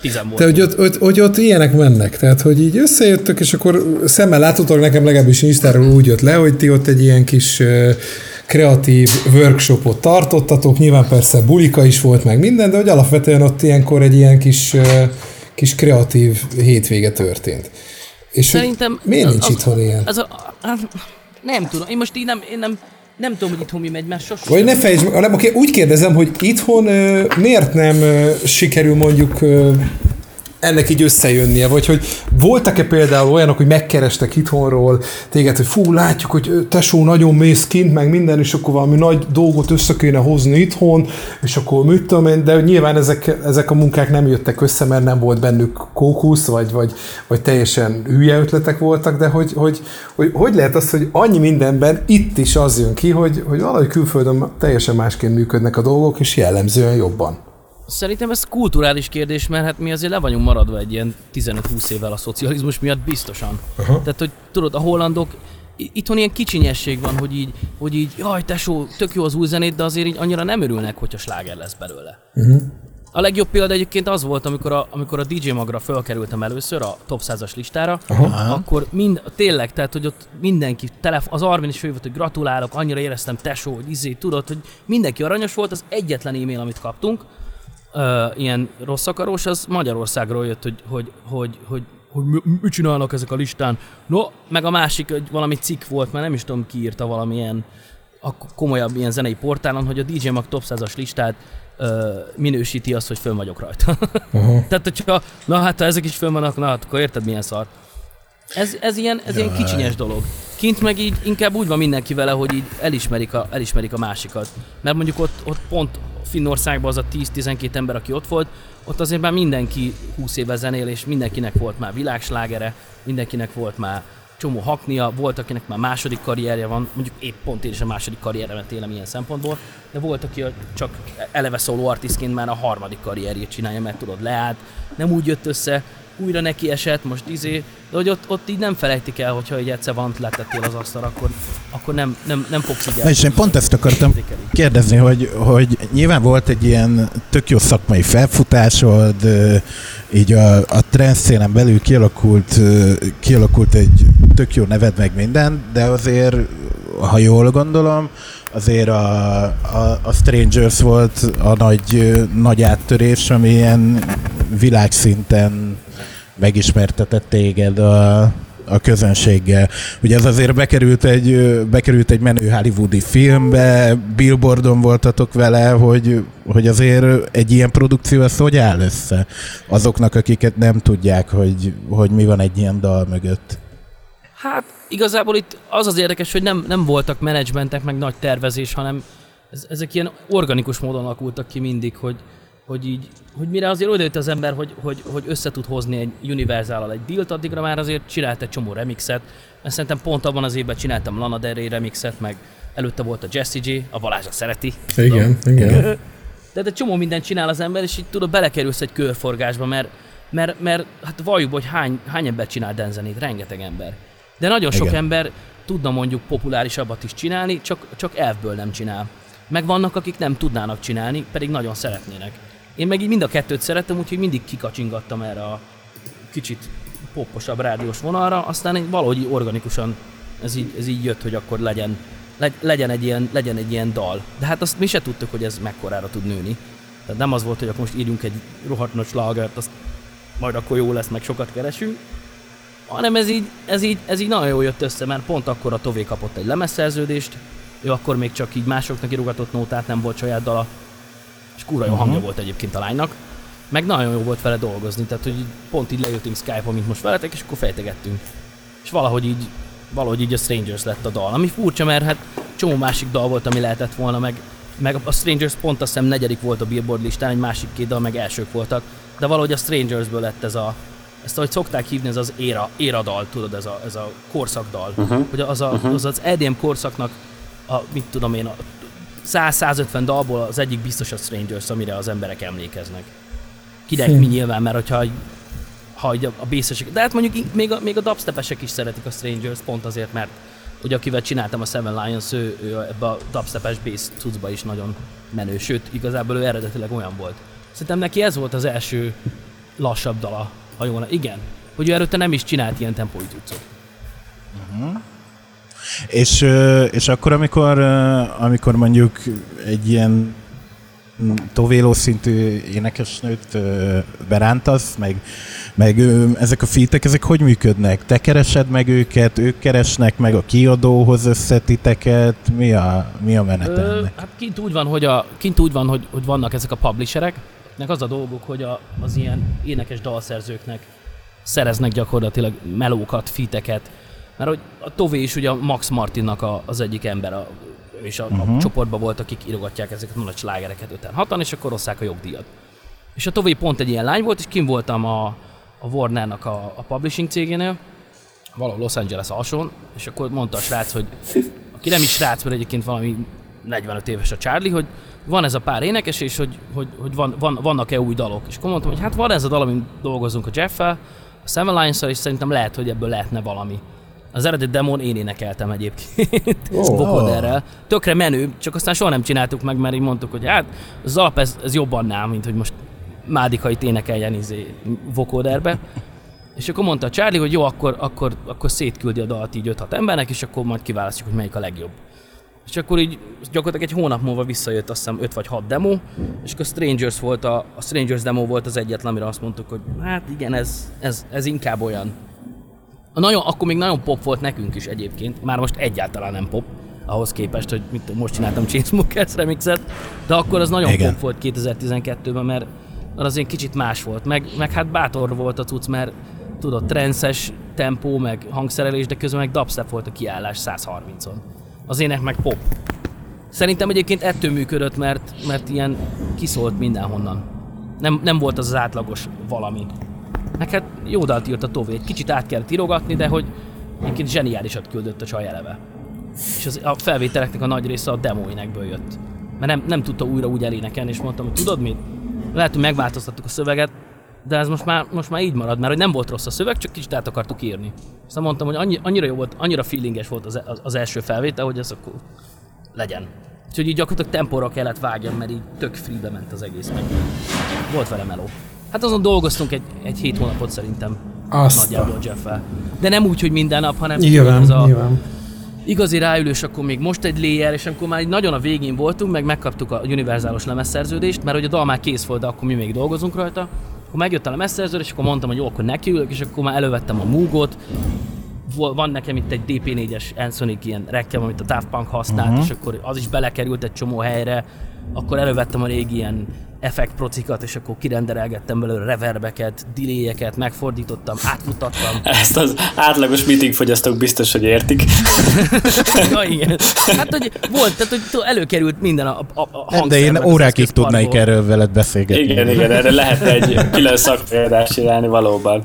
tizen volt. De hogy ott, ott, hogy ott ilyenek mennek, tehát hogy így összejöttök, és akkor szemmel láthatólag nekem legalábbis Instáról úgy jött le, hogy ti ott egy ilyen kis kreatív workshopot tartottatok, nyilván persze bulika is volt meg minden, de hogy alapvetően ott ilyenkor egy ilyen kis, kis kreatív hétvége történt. És Szerintem miért nincs az, itthon ilyen? Az a, az, nem tudom, én most így nem, én nem nem tudom, hogy itthon mi megy, mert sosem. Vagy ne fejtsd meg, úgy kérdezem, hogy itthon uh, miért nem uh, sikerül mondjuk uh, ennek így összejönnie, vagy hogy voltak-e például olyanok, hogy megkerestek itthonról téged, hogy fú, látjuk, hogy tesó nagyon mész kint, meg minden, és akkor valami nagy dolgot össze kéne hozni itthon, és akkor mit tudom én, de nyilván ezek, ezek a munkák nem jöttek össze, mert nem volt bennük kókusz, vagy, vagy, vagy teljesen hülye ötletek voltak, de hogy, hogy, hogy, hogy lehet az, hogy annyi mindenben itt is az jön ki, hogy, hogy valahogy külföldön teljesen másként működnek a dolgok, és jellemzően jobban. Szerintem ez kulturális kérdés, mert hát mi azért le vagyunk maradva egy ilyen 15-20 évvel a szocializmus miatt biztosan. Uh-huh. Tehát, hogy tudod, a hollandok itthon ilyen kicsinyesség van, hogy így, hogy így, jaj, tesó, tök jó az új zenét, de azért így annyira nem örülnek, hogyha sláger lesz belőle. Uh-huh. A legjobb példa egyébként az volt, amikor a, amikor a DJ Magra fölkerültem először a top 100-as listára, Aha. akkor mind, tényleg, tehát, hogy ott mindenki, telef, az Armin is fő volt, hogy gratulálok, annyira éreztem tesó, hogy izé, tudod, hogy mindenki aranyos volt, az egyetlen e-mail, amit kaptunk, uh, ilyen rossz akarós, az Magyarországról jött, hogy, hogy, hogy, hogy hogy mi, mit csinálnak ezek a listán. No, meg a másik, hogy valami cikk volt, mert nem is tudom ki írta valamilyen a komolyabb ilyen zenei portálon, hogy a DJ Mag Top 100-as listát ö, minősíti azt, hogy fönn vagyok rajta. Uh-huh. Tehát, hogyha, na hát ha ezek is fönn vannak, na hát akkor érted milyen szar. Ez, ez, ilyen, ez ilyen kicsinyes dolog. Kint meg így inkább úgy van mindenki vele, hogy így elismerik a, elismerik a másikat. Mert mondjuk ott, ott pont Finnországban az a 10-12 ember, aki ott volt, ott azért már mindenki 20 éve zenél, és mindenkinek volt már világslágere, mindenkinek volt már csomó haknia, volt, akinek már második karrierje van, mondjuk épp pont én is a második karrieremet élem ilyen szempontból, de volt, aki csak eleve szóló artistként már a harmadik karrierjét csinálja, mert tudod, leállt, nem úgy jött össze, újra neki esett, most izé, de hogy ott, ott így nem felejtik el, hogyha egy egyszer van letettél az asztal, akkor, akkor nem, nem, nem fogsz így És én pont ezt akartam kérdezni, hogy, hogy nyilván volt egy ilyen tök jó szakmai felfutásod, így a, a trendszénen belül kialakult, kialakult egy tök jó neved meg minden, de azért, ha jól gondolom, azért a, a, a Strangers volt a nagy, nagy áttörés, ami ilyen világszinten megismertetett téged a, a közönséggel. Ugye ez azért bekerült egy, bekerült egy menő hollywoodi filmbe, billboardon voltatok vele, hogy, hogy azért egy ilyen produkció az hogy áll össze azoknak, akiket nem tudják, hogy, hogy mi van egy ilyen dal mögött. Hát igazából itt az az érdekes, hogy nem, nem voltak menedzsmentek, meg nagy tervezés, hanem ez, ezek ilyen organikus módon alakultak ki mindig, hogy, hogy így, hogy mire azért oda az ember, hogy, hogy, hogy össze tud hozni egy universal egy dealt, addigra már azért csinált egy csomó remixet, mert szerintem pont abban az évben csináltam Lana Del Rey remixet, meg, előtte volt a Jesse J, a Balázsa szereti. Igen, tudom. igen. De egy csomó mindent csinál az ember, és így tudod, belekerülsz egy körforgásba, mert, mert, mert hát valljuk, hogy hány, hány ember csinál denzenét, rengeteg ember. De nagyon sok Igen. ember tudna mondjuk populárisabbat is csinálni, csak, csak elfből nem csinál. Meg vannak, akik nem tudnának csinálni, pedig nagyon szeretnének. Én meg így mind a kettőt szeretem, úgyhogy mindig kikacsingattam erre a kicsit popposabb rádiós vonalra, aztán valahogy organikusan ez így, ez így jött, hogy akkor legyen, legyen, egy ilyen, legyen egy ilyen dal. De hát azt mi se tudtuk, hogy ez mekkorára tud nőni. Tehát nem az volt, hogy akkor most írjunk egy rohadt nagy slágert, azt majd akkor jó lesz, meg sokat keresünk, hanem ez így, ez így, ez így nagyon jól jött össze, mert pont akkor a Tové kapott egy lemezszerződést, ő akkor még csak így másoknak írogatott nótát, nem volt saját dala, és kúra jó uh-huh. hangja volt egyébként a lánynak, meg nagyon jó volt vele dolgozni, tehát hogy pont így leültünk Skype-on, mint most veletek, és akkor fejtegettünk. És valahogy így, valahogy így a Strangers lett a dal, ami furcsa, mert hát csomó másik dal volt, ami lehetett volna, meg, meg a Strangers pont azt hiszem negyedik volt a Billboard listán, egy másik két dal meg elsők voltak, de valahogy a Strangersből lett ez a, ezt ahogy szokták hívni, ez az éra, éradal, tudod, ez a, ez a korszakdal. Uh-huh. Hogy az, a, uh-huh. az az EDM korszaknak, a, mit tudom én, a 100-150 dalból az egyik biztos a Strangers, amire az emberek emlékeznek. Kinek mi nyilván, mert hogyha ha a bészesek, de hát mondjuk még a, még a dubstepesek is szeretik a Strangers, pont azért, mert ugye akivel csináltam a Seven Lions, ő, ő ebbe a dubstepes bass cuccba is nagyon menő, sőt, igazából ő eredetileg olyan volt. Szerintem neki ez volt az első lassabb dala, ha jól Igen, hogy ő előtte nem is csinált ilyen tempói cuccot. Uh-huh. És, és akkor, amikor, amikor mondjuk egy ilyen tovéló szintű énekesnőt berántasz, meg, meg ezek a fitek, ezek hogy működnek? Te keresed meg őket, ők keresnek meg a kiadóhoz összetiteket, mi a, mi a menete Ö, Hát kint úgy van, hogy, a, kint úgy van, hogy, hogy vannak ezek a publisherek, nek az a dolguk, hogy a, az ilyen énekes dalszerzőknek szereznek gyakorlatilag melókat, fiteket, mert hogy a Tové is ugye a Max Martinnak a, az egyik ember, a, és a, uh-huh. a mhm. csoportban volt, akik írogatják ezeket a nagy slágereket 5 6 és akkor osszák a jogdíjat. És a Tové pont egy ilyen lány volt, és kim voltam a, a Warnernak a, a publishing cégénél, valahol Los Angeles alsón, és akkor mondta a srác, hogy aki nem is srác, mert egyébként valami 45 éves a Charlie, hogy van ez a pár énekes, és hogy, hogy, hogy van, van, vannak-e új dalok. És akkor mondtam, hogy hát van ez a dal, amin dolgozunk a Jeff-fel, a Seven lions és szerintem lehet, hogy ebből lehetne valami. Az eredeti demon én énekeltem egyébként, oh. vokoderrel. Tökre menő, csak aztán soha nem csináltuk meg, mert így mondtuk, hogy hát az alap ez, ez jobban nám, mint hogy most Mádikait énekeljen izé vokoderbe. És akkor mondta a Charlie, hogy jó, akkor, akkor, akkor szétküldi a dalt így 5-6 embernek, és akkor majd kiválasztjuk, hogy melyik a legjobb. És akkor így gyakorlatilag egy hónap múlva visszajött azt hiszem 5 vagy 6 demo, és akkor a Strangers volt a, a Strangers demo volt az egyetlen, amire azt mondtuk, hogy hát igen, ez, ez, ez inkább olyan. A nagyon, akkor még nagyon pop volt nekünk is egyébként, már most egyáltalán nem pop, ahhoz képest, hogy mit, most csináltam Chainsmokers remixet, de akkor az nagyon igen. pop volt 2012-ben, mert, az egy kicsit más volt, meg, meg hát bátor volt a cucc, mert tudod, trences tempó, meg hangszerelés, de közben meg dubstep volt a kiállás 130-on az ének meg pop. Szerintem egyébként ettől működött, mert, mert ilyen kiszólt mindenhonnan. Nem, nem volt az az átlagos valami. Hát jó dalt írt a Tové, kicsit át kell tirogatni, de hogy egyébként zseniálisat küldött a csaj eleve. És az, a felvételeknek a nagy része a demóinekből jött. Mert nem, nem tudta újra úgy elénekelni, és mondtam, hogy tudod mit? Lehet, hogy megváltoztattuk a szöveget, de ez most már, most már így marad, mert hogy nem volt rossz a szöveg, csak kicsit át akartuk írni. Aztán mondtam, hogy annyi, annyira jó volt, annyira feelinges volt az, az, az első felvétel, hogy ez akkor legyen. Úgyhogy így gyakorlatilag tempóra kellett vágjam, mert így tök free ment az egész meg. Volt vele meló. Hát azon dolgoztunk egy, egy hét hónapot szerintem. Azt nagyjából jeff -el. De nem úgy, hogy minden nap, hanem nyilván, az a nyilván. igazi ráülős, akkor még most egy layer, és amikor már nagyon a végén voltunk, meg megkaptuk a univerzálos lemezszerződést, mert hogy a dal már kész volt, de akkor mi még dolgozunk rajta, akkor megjött a messzerző, és akkor mondtam, hogy jó, akkor nekiülök, és akkor már elővettem a Moogot, van nekem itt egy DP4-es Ensonic ilyen rekkem, amit a Daft Punk használt, uh-huh. és akkor az is belekerült egy csomó helyre, akkor elővettem a régi ilyen effekt procikat, és akkor kirenderelgettem belőle reverbeket, delayeket, megfordítottam, átmutattam. Ezt az átlagos meetingfogyasztók biztos, hogy értik. ja, igen. Hát, hogy volt, tehát, hogy előkerült minden a, a, a De én órákig tudnék erről veled beszélgetni. Igen, igen, erre lehetne egy külön szakpéldást csinálni valóban.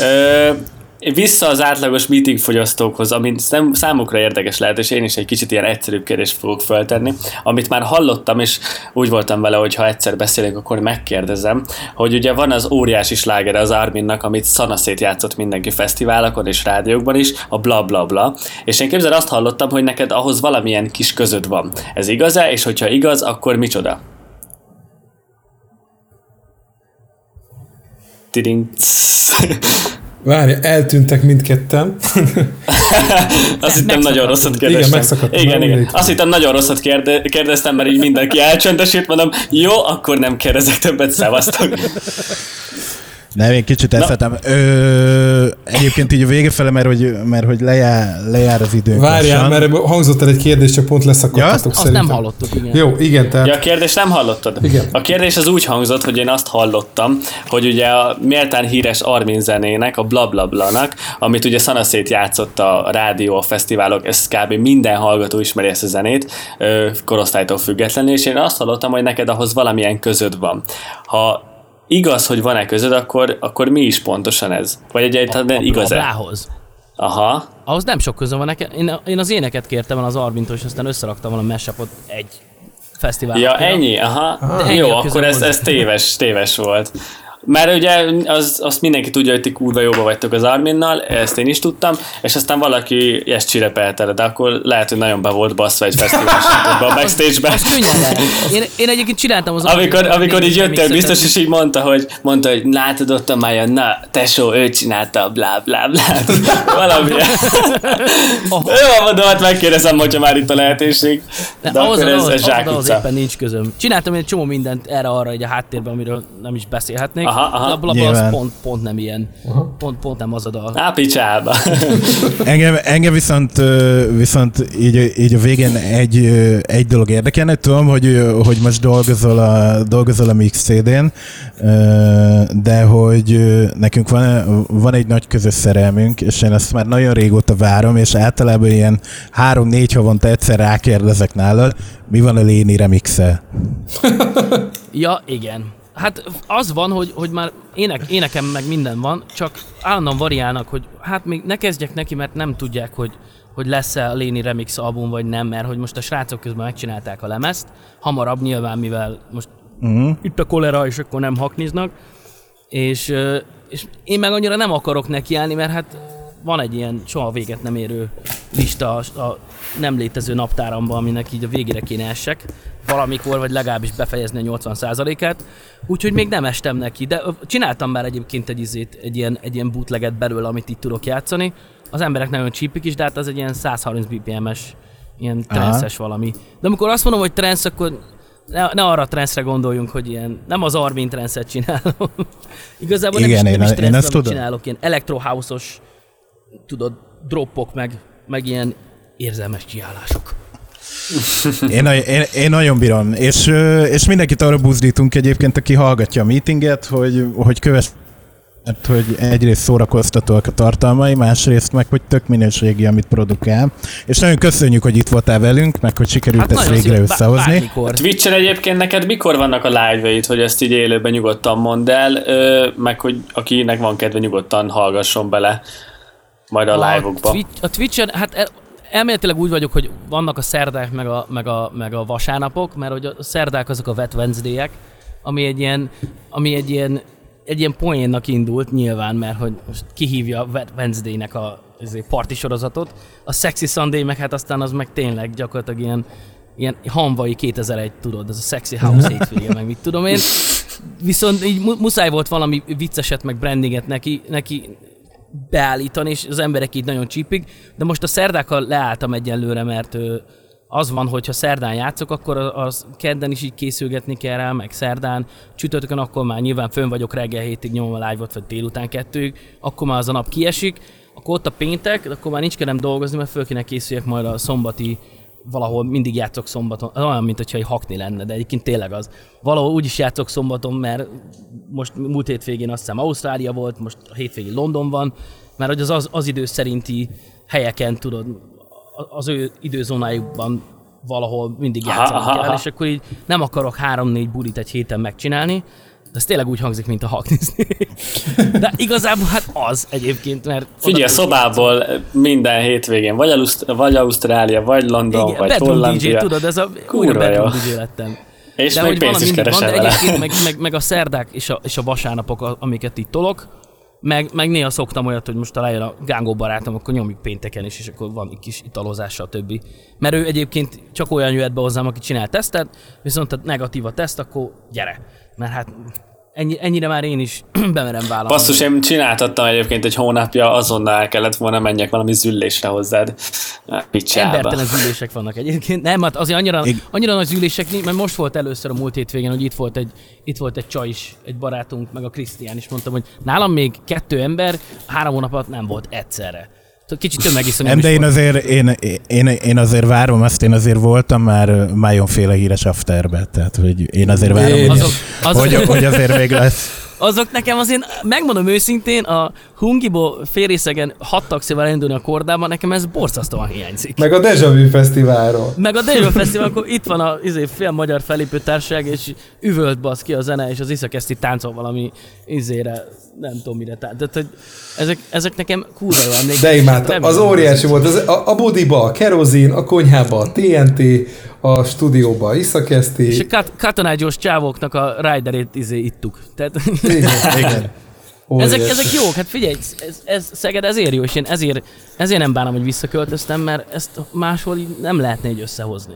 Ö, vissza az átlagos meeting fogyasztókhoz, ami szem, számukra érdekes lehet, és én is egy kicsit ilyen egyszerűbb kérdést fogok feltenni, amit már hallottam, és úgy voltam vele, hogy ha egyszer beszélek, akkor megkérdezem, hogy ugye van az óriási slágere az Arminnak, amit szanaszét játszott mindenki fesztiválokon és rádiókban is, a bla bla bla, és én képzel azt hallottam, hogy neked ahhoz valamilyen kis közöd van. Ez igaz-e, és hogyha igaz, akkor micsoda? Tiding. Várj, eltűntek mindketten. Azt hittem nagyon rosszat kérdeztem. Igen, megszakadtam. Igen, igen. Azt hittem nagyon rosszat kérde- kérdeztem, mert így mindenki elcsöndesült, mondom, jó, akkor nem kérdezek többet, szevasztok. Nem, én kicsit eszetem. Ö, egyébként így a vége fele, mert hogy, mert hogy lejár, lejár az idő. Várjál, mert hangzott el egy kérdés, csak pont leszakadtatok Ja, Azt szerintem. nem hallottuk, igen. Jó, igen, tehát Ja, a kérdést nem hallottad? Igen. A kérdés az úgy hangzott, hogy én azt hallottam, hogy ugye a méltán híres Armin zenének, a Blablabla-nak, amit ugye Szanaszét játszott a rádió, a fesztiválok, ez kb. minden hallgató ismeri ezt a zenét, korosztálytól függetlenül, és én azt hallottam, hogy neked ahhoz valamilyen közöd van. Ha igaz, hogy van-e közöd, akkor, akkor mi is pontosan ez? Vagy egyáltalán igaz-e? Blához. Aha. Ahhoz nem sok közöm van nekem. Én, én az éneket kértem el az Arbintól, és aztán összeraktam valami mashupot egy fesztiválra. Ja, ennyi? Aha. ennyi Jó, a akkor ez, ez téves, téves volt. Mert ugye az, azt mindenki tudja, hogy ti kurva jóba vagytok az Arminnal, ezt én is tudtam, és aztán valaki ezt csirepelte, de akkor lehet, hogy nagyon be volt baszva egy fesztiválon a backstage-ben. Az könnyen lehet. Én, én egyébként csináltam az Amikor, amikor így jöttél, biztos is. így mondta, hogy, mondta, hogy látod ott a Maja, na, tesó, ő csinálta, blá, blá, blá. Valami. Jó, mondom, hát megkérdezem, hogyha már itt a lehetőség. De, De ahhoz, akkor ez, ahhoz, ez ahhoz, ahhoz éppen nincs közöm. Csináltam egy csomó mindent erre-arra egy a háttérben, amiről nem is beszélhetnék. Aha, aha. De a blabla az pont, pont nem ilyen. Pont, pont nem az a dal. Á, picsába. Engem, engem viszont, viszont így, így a végén egy, egy dolog érdekelne. Tudom, hogy, hogy most dolgozol a, dolgozol a Mix CD-n, de hogy nekünk van, van egy nagy közös szerelmünk, és én ezt már nagyon régóta várom, és általában ilyen három-négy havonta egyszer rákérdezek nálad, mi van a Léni remixe Ja, igen. Hát az van, hogy, hogy már ének, énekem meg minden van, csak állandóan variálnak, hogy hát még ne kezdjek neki, mert nem tudják, hogy, hogy lesz-e a Léni Remix album, vagy nem, mert hogy most a srácok közben megcsinálták a lemezt, hamarabb nyilván, mivel most uh-huh. itt a kolera, és akkor nem hakniznak, és, és én meg annyira nem akarok nekiállni, mert hát van egy ilyen soha véget nem érő lista a, nem létező naptáramban, aminek így a végére kéne essek valamikor, vagy legalábbis befejezni a 80%-át, úgyhogy még nem estem neki, de csináltam már egyébként egy, izét, egy, ilyen, egy ilyen bootleget belőle, amit itt tudok játszani. Az emberek nagyon csípik is, de hát az egy ilyen 130 BPM-es, ilyen transzes valami. De amikor azt mondom, hogy transz, akkor ne, ne arra transzre gondoljunk, hogy ilyen, nem az Armin transzet csinálom. Igazából Igen, nem is, én- nem is én ezt tudom. csinálok, ilyen electrohouse-os, tudod, droppok, meg, meg ilyen érzelmes kiállások. Én, én, én nagyon bírom, és, és mindenkit arra buzdítunk egyébként, aki hallgatja a meetinget, hogy, hogy kövess mert hogy egyrészt szórakoztatóak a tartalmai, másrészt meg, hogy tök minőségi, amit produkál. És nagyon köszönjük, hogy itt voltál velünk, meg hogy sikerült hát ezt végre összehozni. bármikor. Twitch-en egyébként neked mikor vannak a live hogy ezt így élőben nyugodtan mondd el, ö, meg hogy akinek van kedve nyugodtan hallgasson bele majd a, live-okba. Twitch, a Twitch-en, hát el, elméletileg úgy vagyok, hogy vannak a szerdák meg a, meg a, meg a vasárnapok, mert hogy a szerdák azok a Wet wednesday ami egy ilyen, ami egy ilyen, egy ilyen poénnak indult nyilván, mert hogy most kihívja a Wet Wednesday-nek a parti sorozatot. A Sexy Sunday meg hát aztán az meg tényleg gyakorlatilag ilyen, ilyen hamvai 2001, tudod, ez a Sexy House hétvége, meg mit tudom én. Viszont így mu- muszáj volt valami vicceset, meg brandinget neki, neki beállítani, és az emberek így nagyon csípik, de most a szerdákkal leálltam egyenlőre, mert az van, hogy ha szerdán játszok, akkor az kedden is így készülgetni kell rá, meg szerdán, csütörtökön akkor már nyilván fönn vagyok reggel hétig nyomom a live-ot, vagy délután kettőig, akkor már az a nap kiesik, akkor ott a péntek, akkor már nincs kedvem dolgozni, mert föl kéne készüljek majd a szombati valahol mindig játszok szombaton, olyan, mint hogyha egy hakni lenne, de egyébként tényleg az. Valahol úgy is játszok szombaton, mert most múlt hétvégén azt hiszem Ausztrália volt, most a hétvégén London van, mert hogy az, az, az idő szerinti helyeken, tudod, az ő időzónájukban valahol mindig játszani aha, kell, aha. és akkor így nem akarok három-négy bulit egy héten megcsinálni, ez tényleg úgy hangzik, mint a Disney. De igazából hát az egyébként, mert... Figyelj, a szobából minden hétvégén, vagy, Aluszt- vagy Ausztrália, vagy London, Igen, vagy bedroom Hollandia. DJ, tudod, ez a Kurva jó. DJ lettem. És de még pénzt is mindig van, de egyébként meg, meg, meg, a szerdák és a, és a vasárnapok, a- amiket itt tolok, meg, meg néha szoktam olyat, hogy most találjon a gángó barátom, akkor nyomjuk pénteken is, és akkor van egy kis italozás, stb. Mert ő egyébként csak olyan jöhet be hozzám, aki csinál tesztet, viszont a negatív a teszt, akkor gyere. Mert hát ennyi, ennyire már én is bemerem vállalni. Basszus, én csináltattam egyébként egy hónapja, azonnal el kellett volna menjek valami züllésre hozzád. Picsába. Embertelen zülések vannak egyébként. Nem, hát azért annyira, annyira nagy zülések, mert most volt először a múlt hétvégén, hogy itt volt egy, itt volt egy csaj is, egy barátunk, meg a Krisztián is mondtam, hogy nálam még kettő ember, három hónap alatt nem volt egyszerre. Kicsit tömegiszonyom Nem, de én azért, én, én, én azért várom azt, én azért voltam már Májonféle híres afterbe, tehát hogy én azért várom, Én hogy, Azok, azok, hogy, hogy azért még lesz. Azok nekem azért, megmondom őszintén, a Hungiból férészegen hat taxival elindulni a kordában, nekem ez borzasztóan hiányzik. Meg a Deja Vu Fesztiválról. Meg a Dejről Fesztivál, akkor itt van a izé, fél magyar felépő társaság, és üvölt basz ki a zene, és az iszakeszti táncol valami izére, nem tudom mire tánc. Tehát, hogy ezek, ezek nekem kurva jó emlék. De imádtam. Az óriási volt. Az, a, a budiba a kerozin, a konyhába a TNT, a stúdióba a És a kat- katonágyos csávoknak a riderét izé ittuk. Tehát Igen. Igen. ezek, Óriási. ezek jók, hát figyelj, ez, ez, Szeged ezért jó, és én ezért, ezért nem bánom, hogy visszaköltöztem, mert ezt máshol így nem lehetne így összehozni.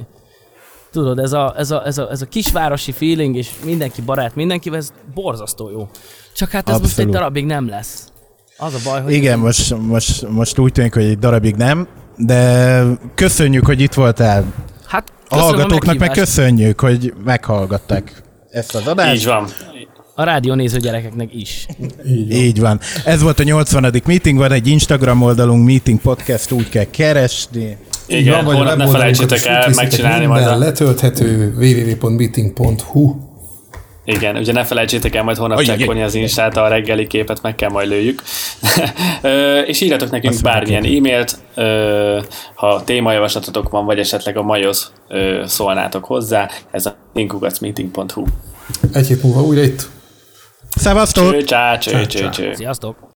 Tudod, ez a, ez a, ez a, ez a kisvárosi feeling, és mindenki barát mindenkivel, ez borzasztó jó. Csak hát ez most egy Abszolút. darabig nem lesz. Az a baj, hogy... Igen, most, most, most úgy tűnik, hogy egy darabig nem, de köszönjük, hogy itt voltál. A hallgatóknak meg meghívást. köszönjük, hogy meghallgatták ezt az adást. Így van. A rádió néző gyerekeknek is. Így van. Ez volt a 80. meeting, van egy Instagram oldalunk, Meeting Podcast, úgy kell keresni. Igen, vagy a holnap ne felejtsétek el megcsinálni majd a... letölthető www.meeting.hu Igen, ugye ne felejtsétek el majd ajj, csekkolni az Instát, a reggeli képet meg kell majd lőjük. És írjatok nekünk Azt bármilyen e-mailt, ha témajavaslatotok van, vagy esetleg a majhoz ö, szólnátok hozzá, ez a linkugacmeeting.hu. Egy hét múlva újra itt. Szevasztok! Cső, csá, cső, cső, cső. Sziasztok!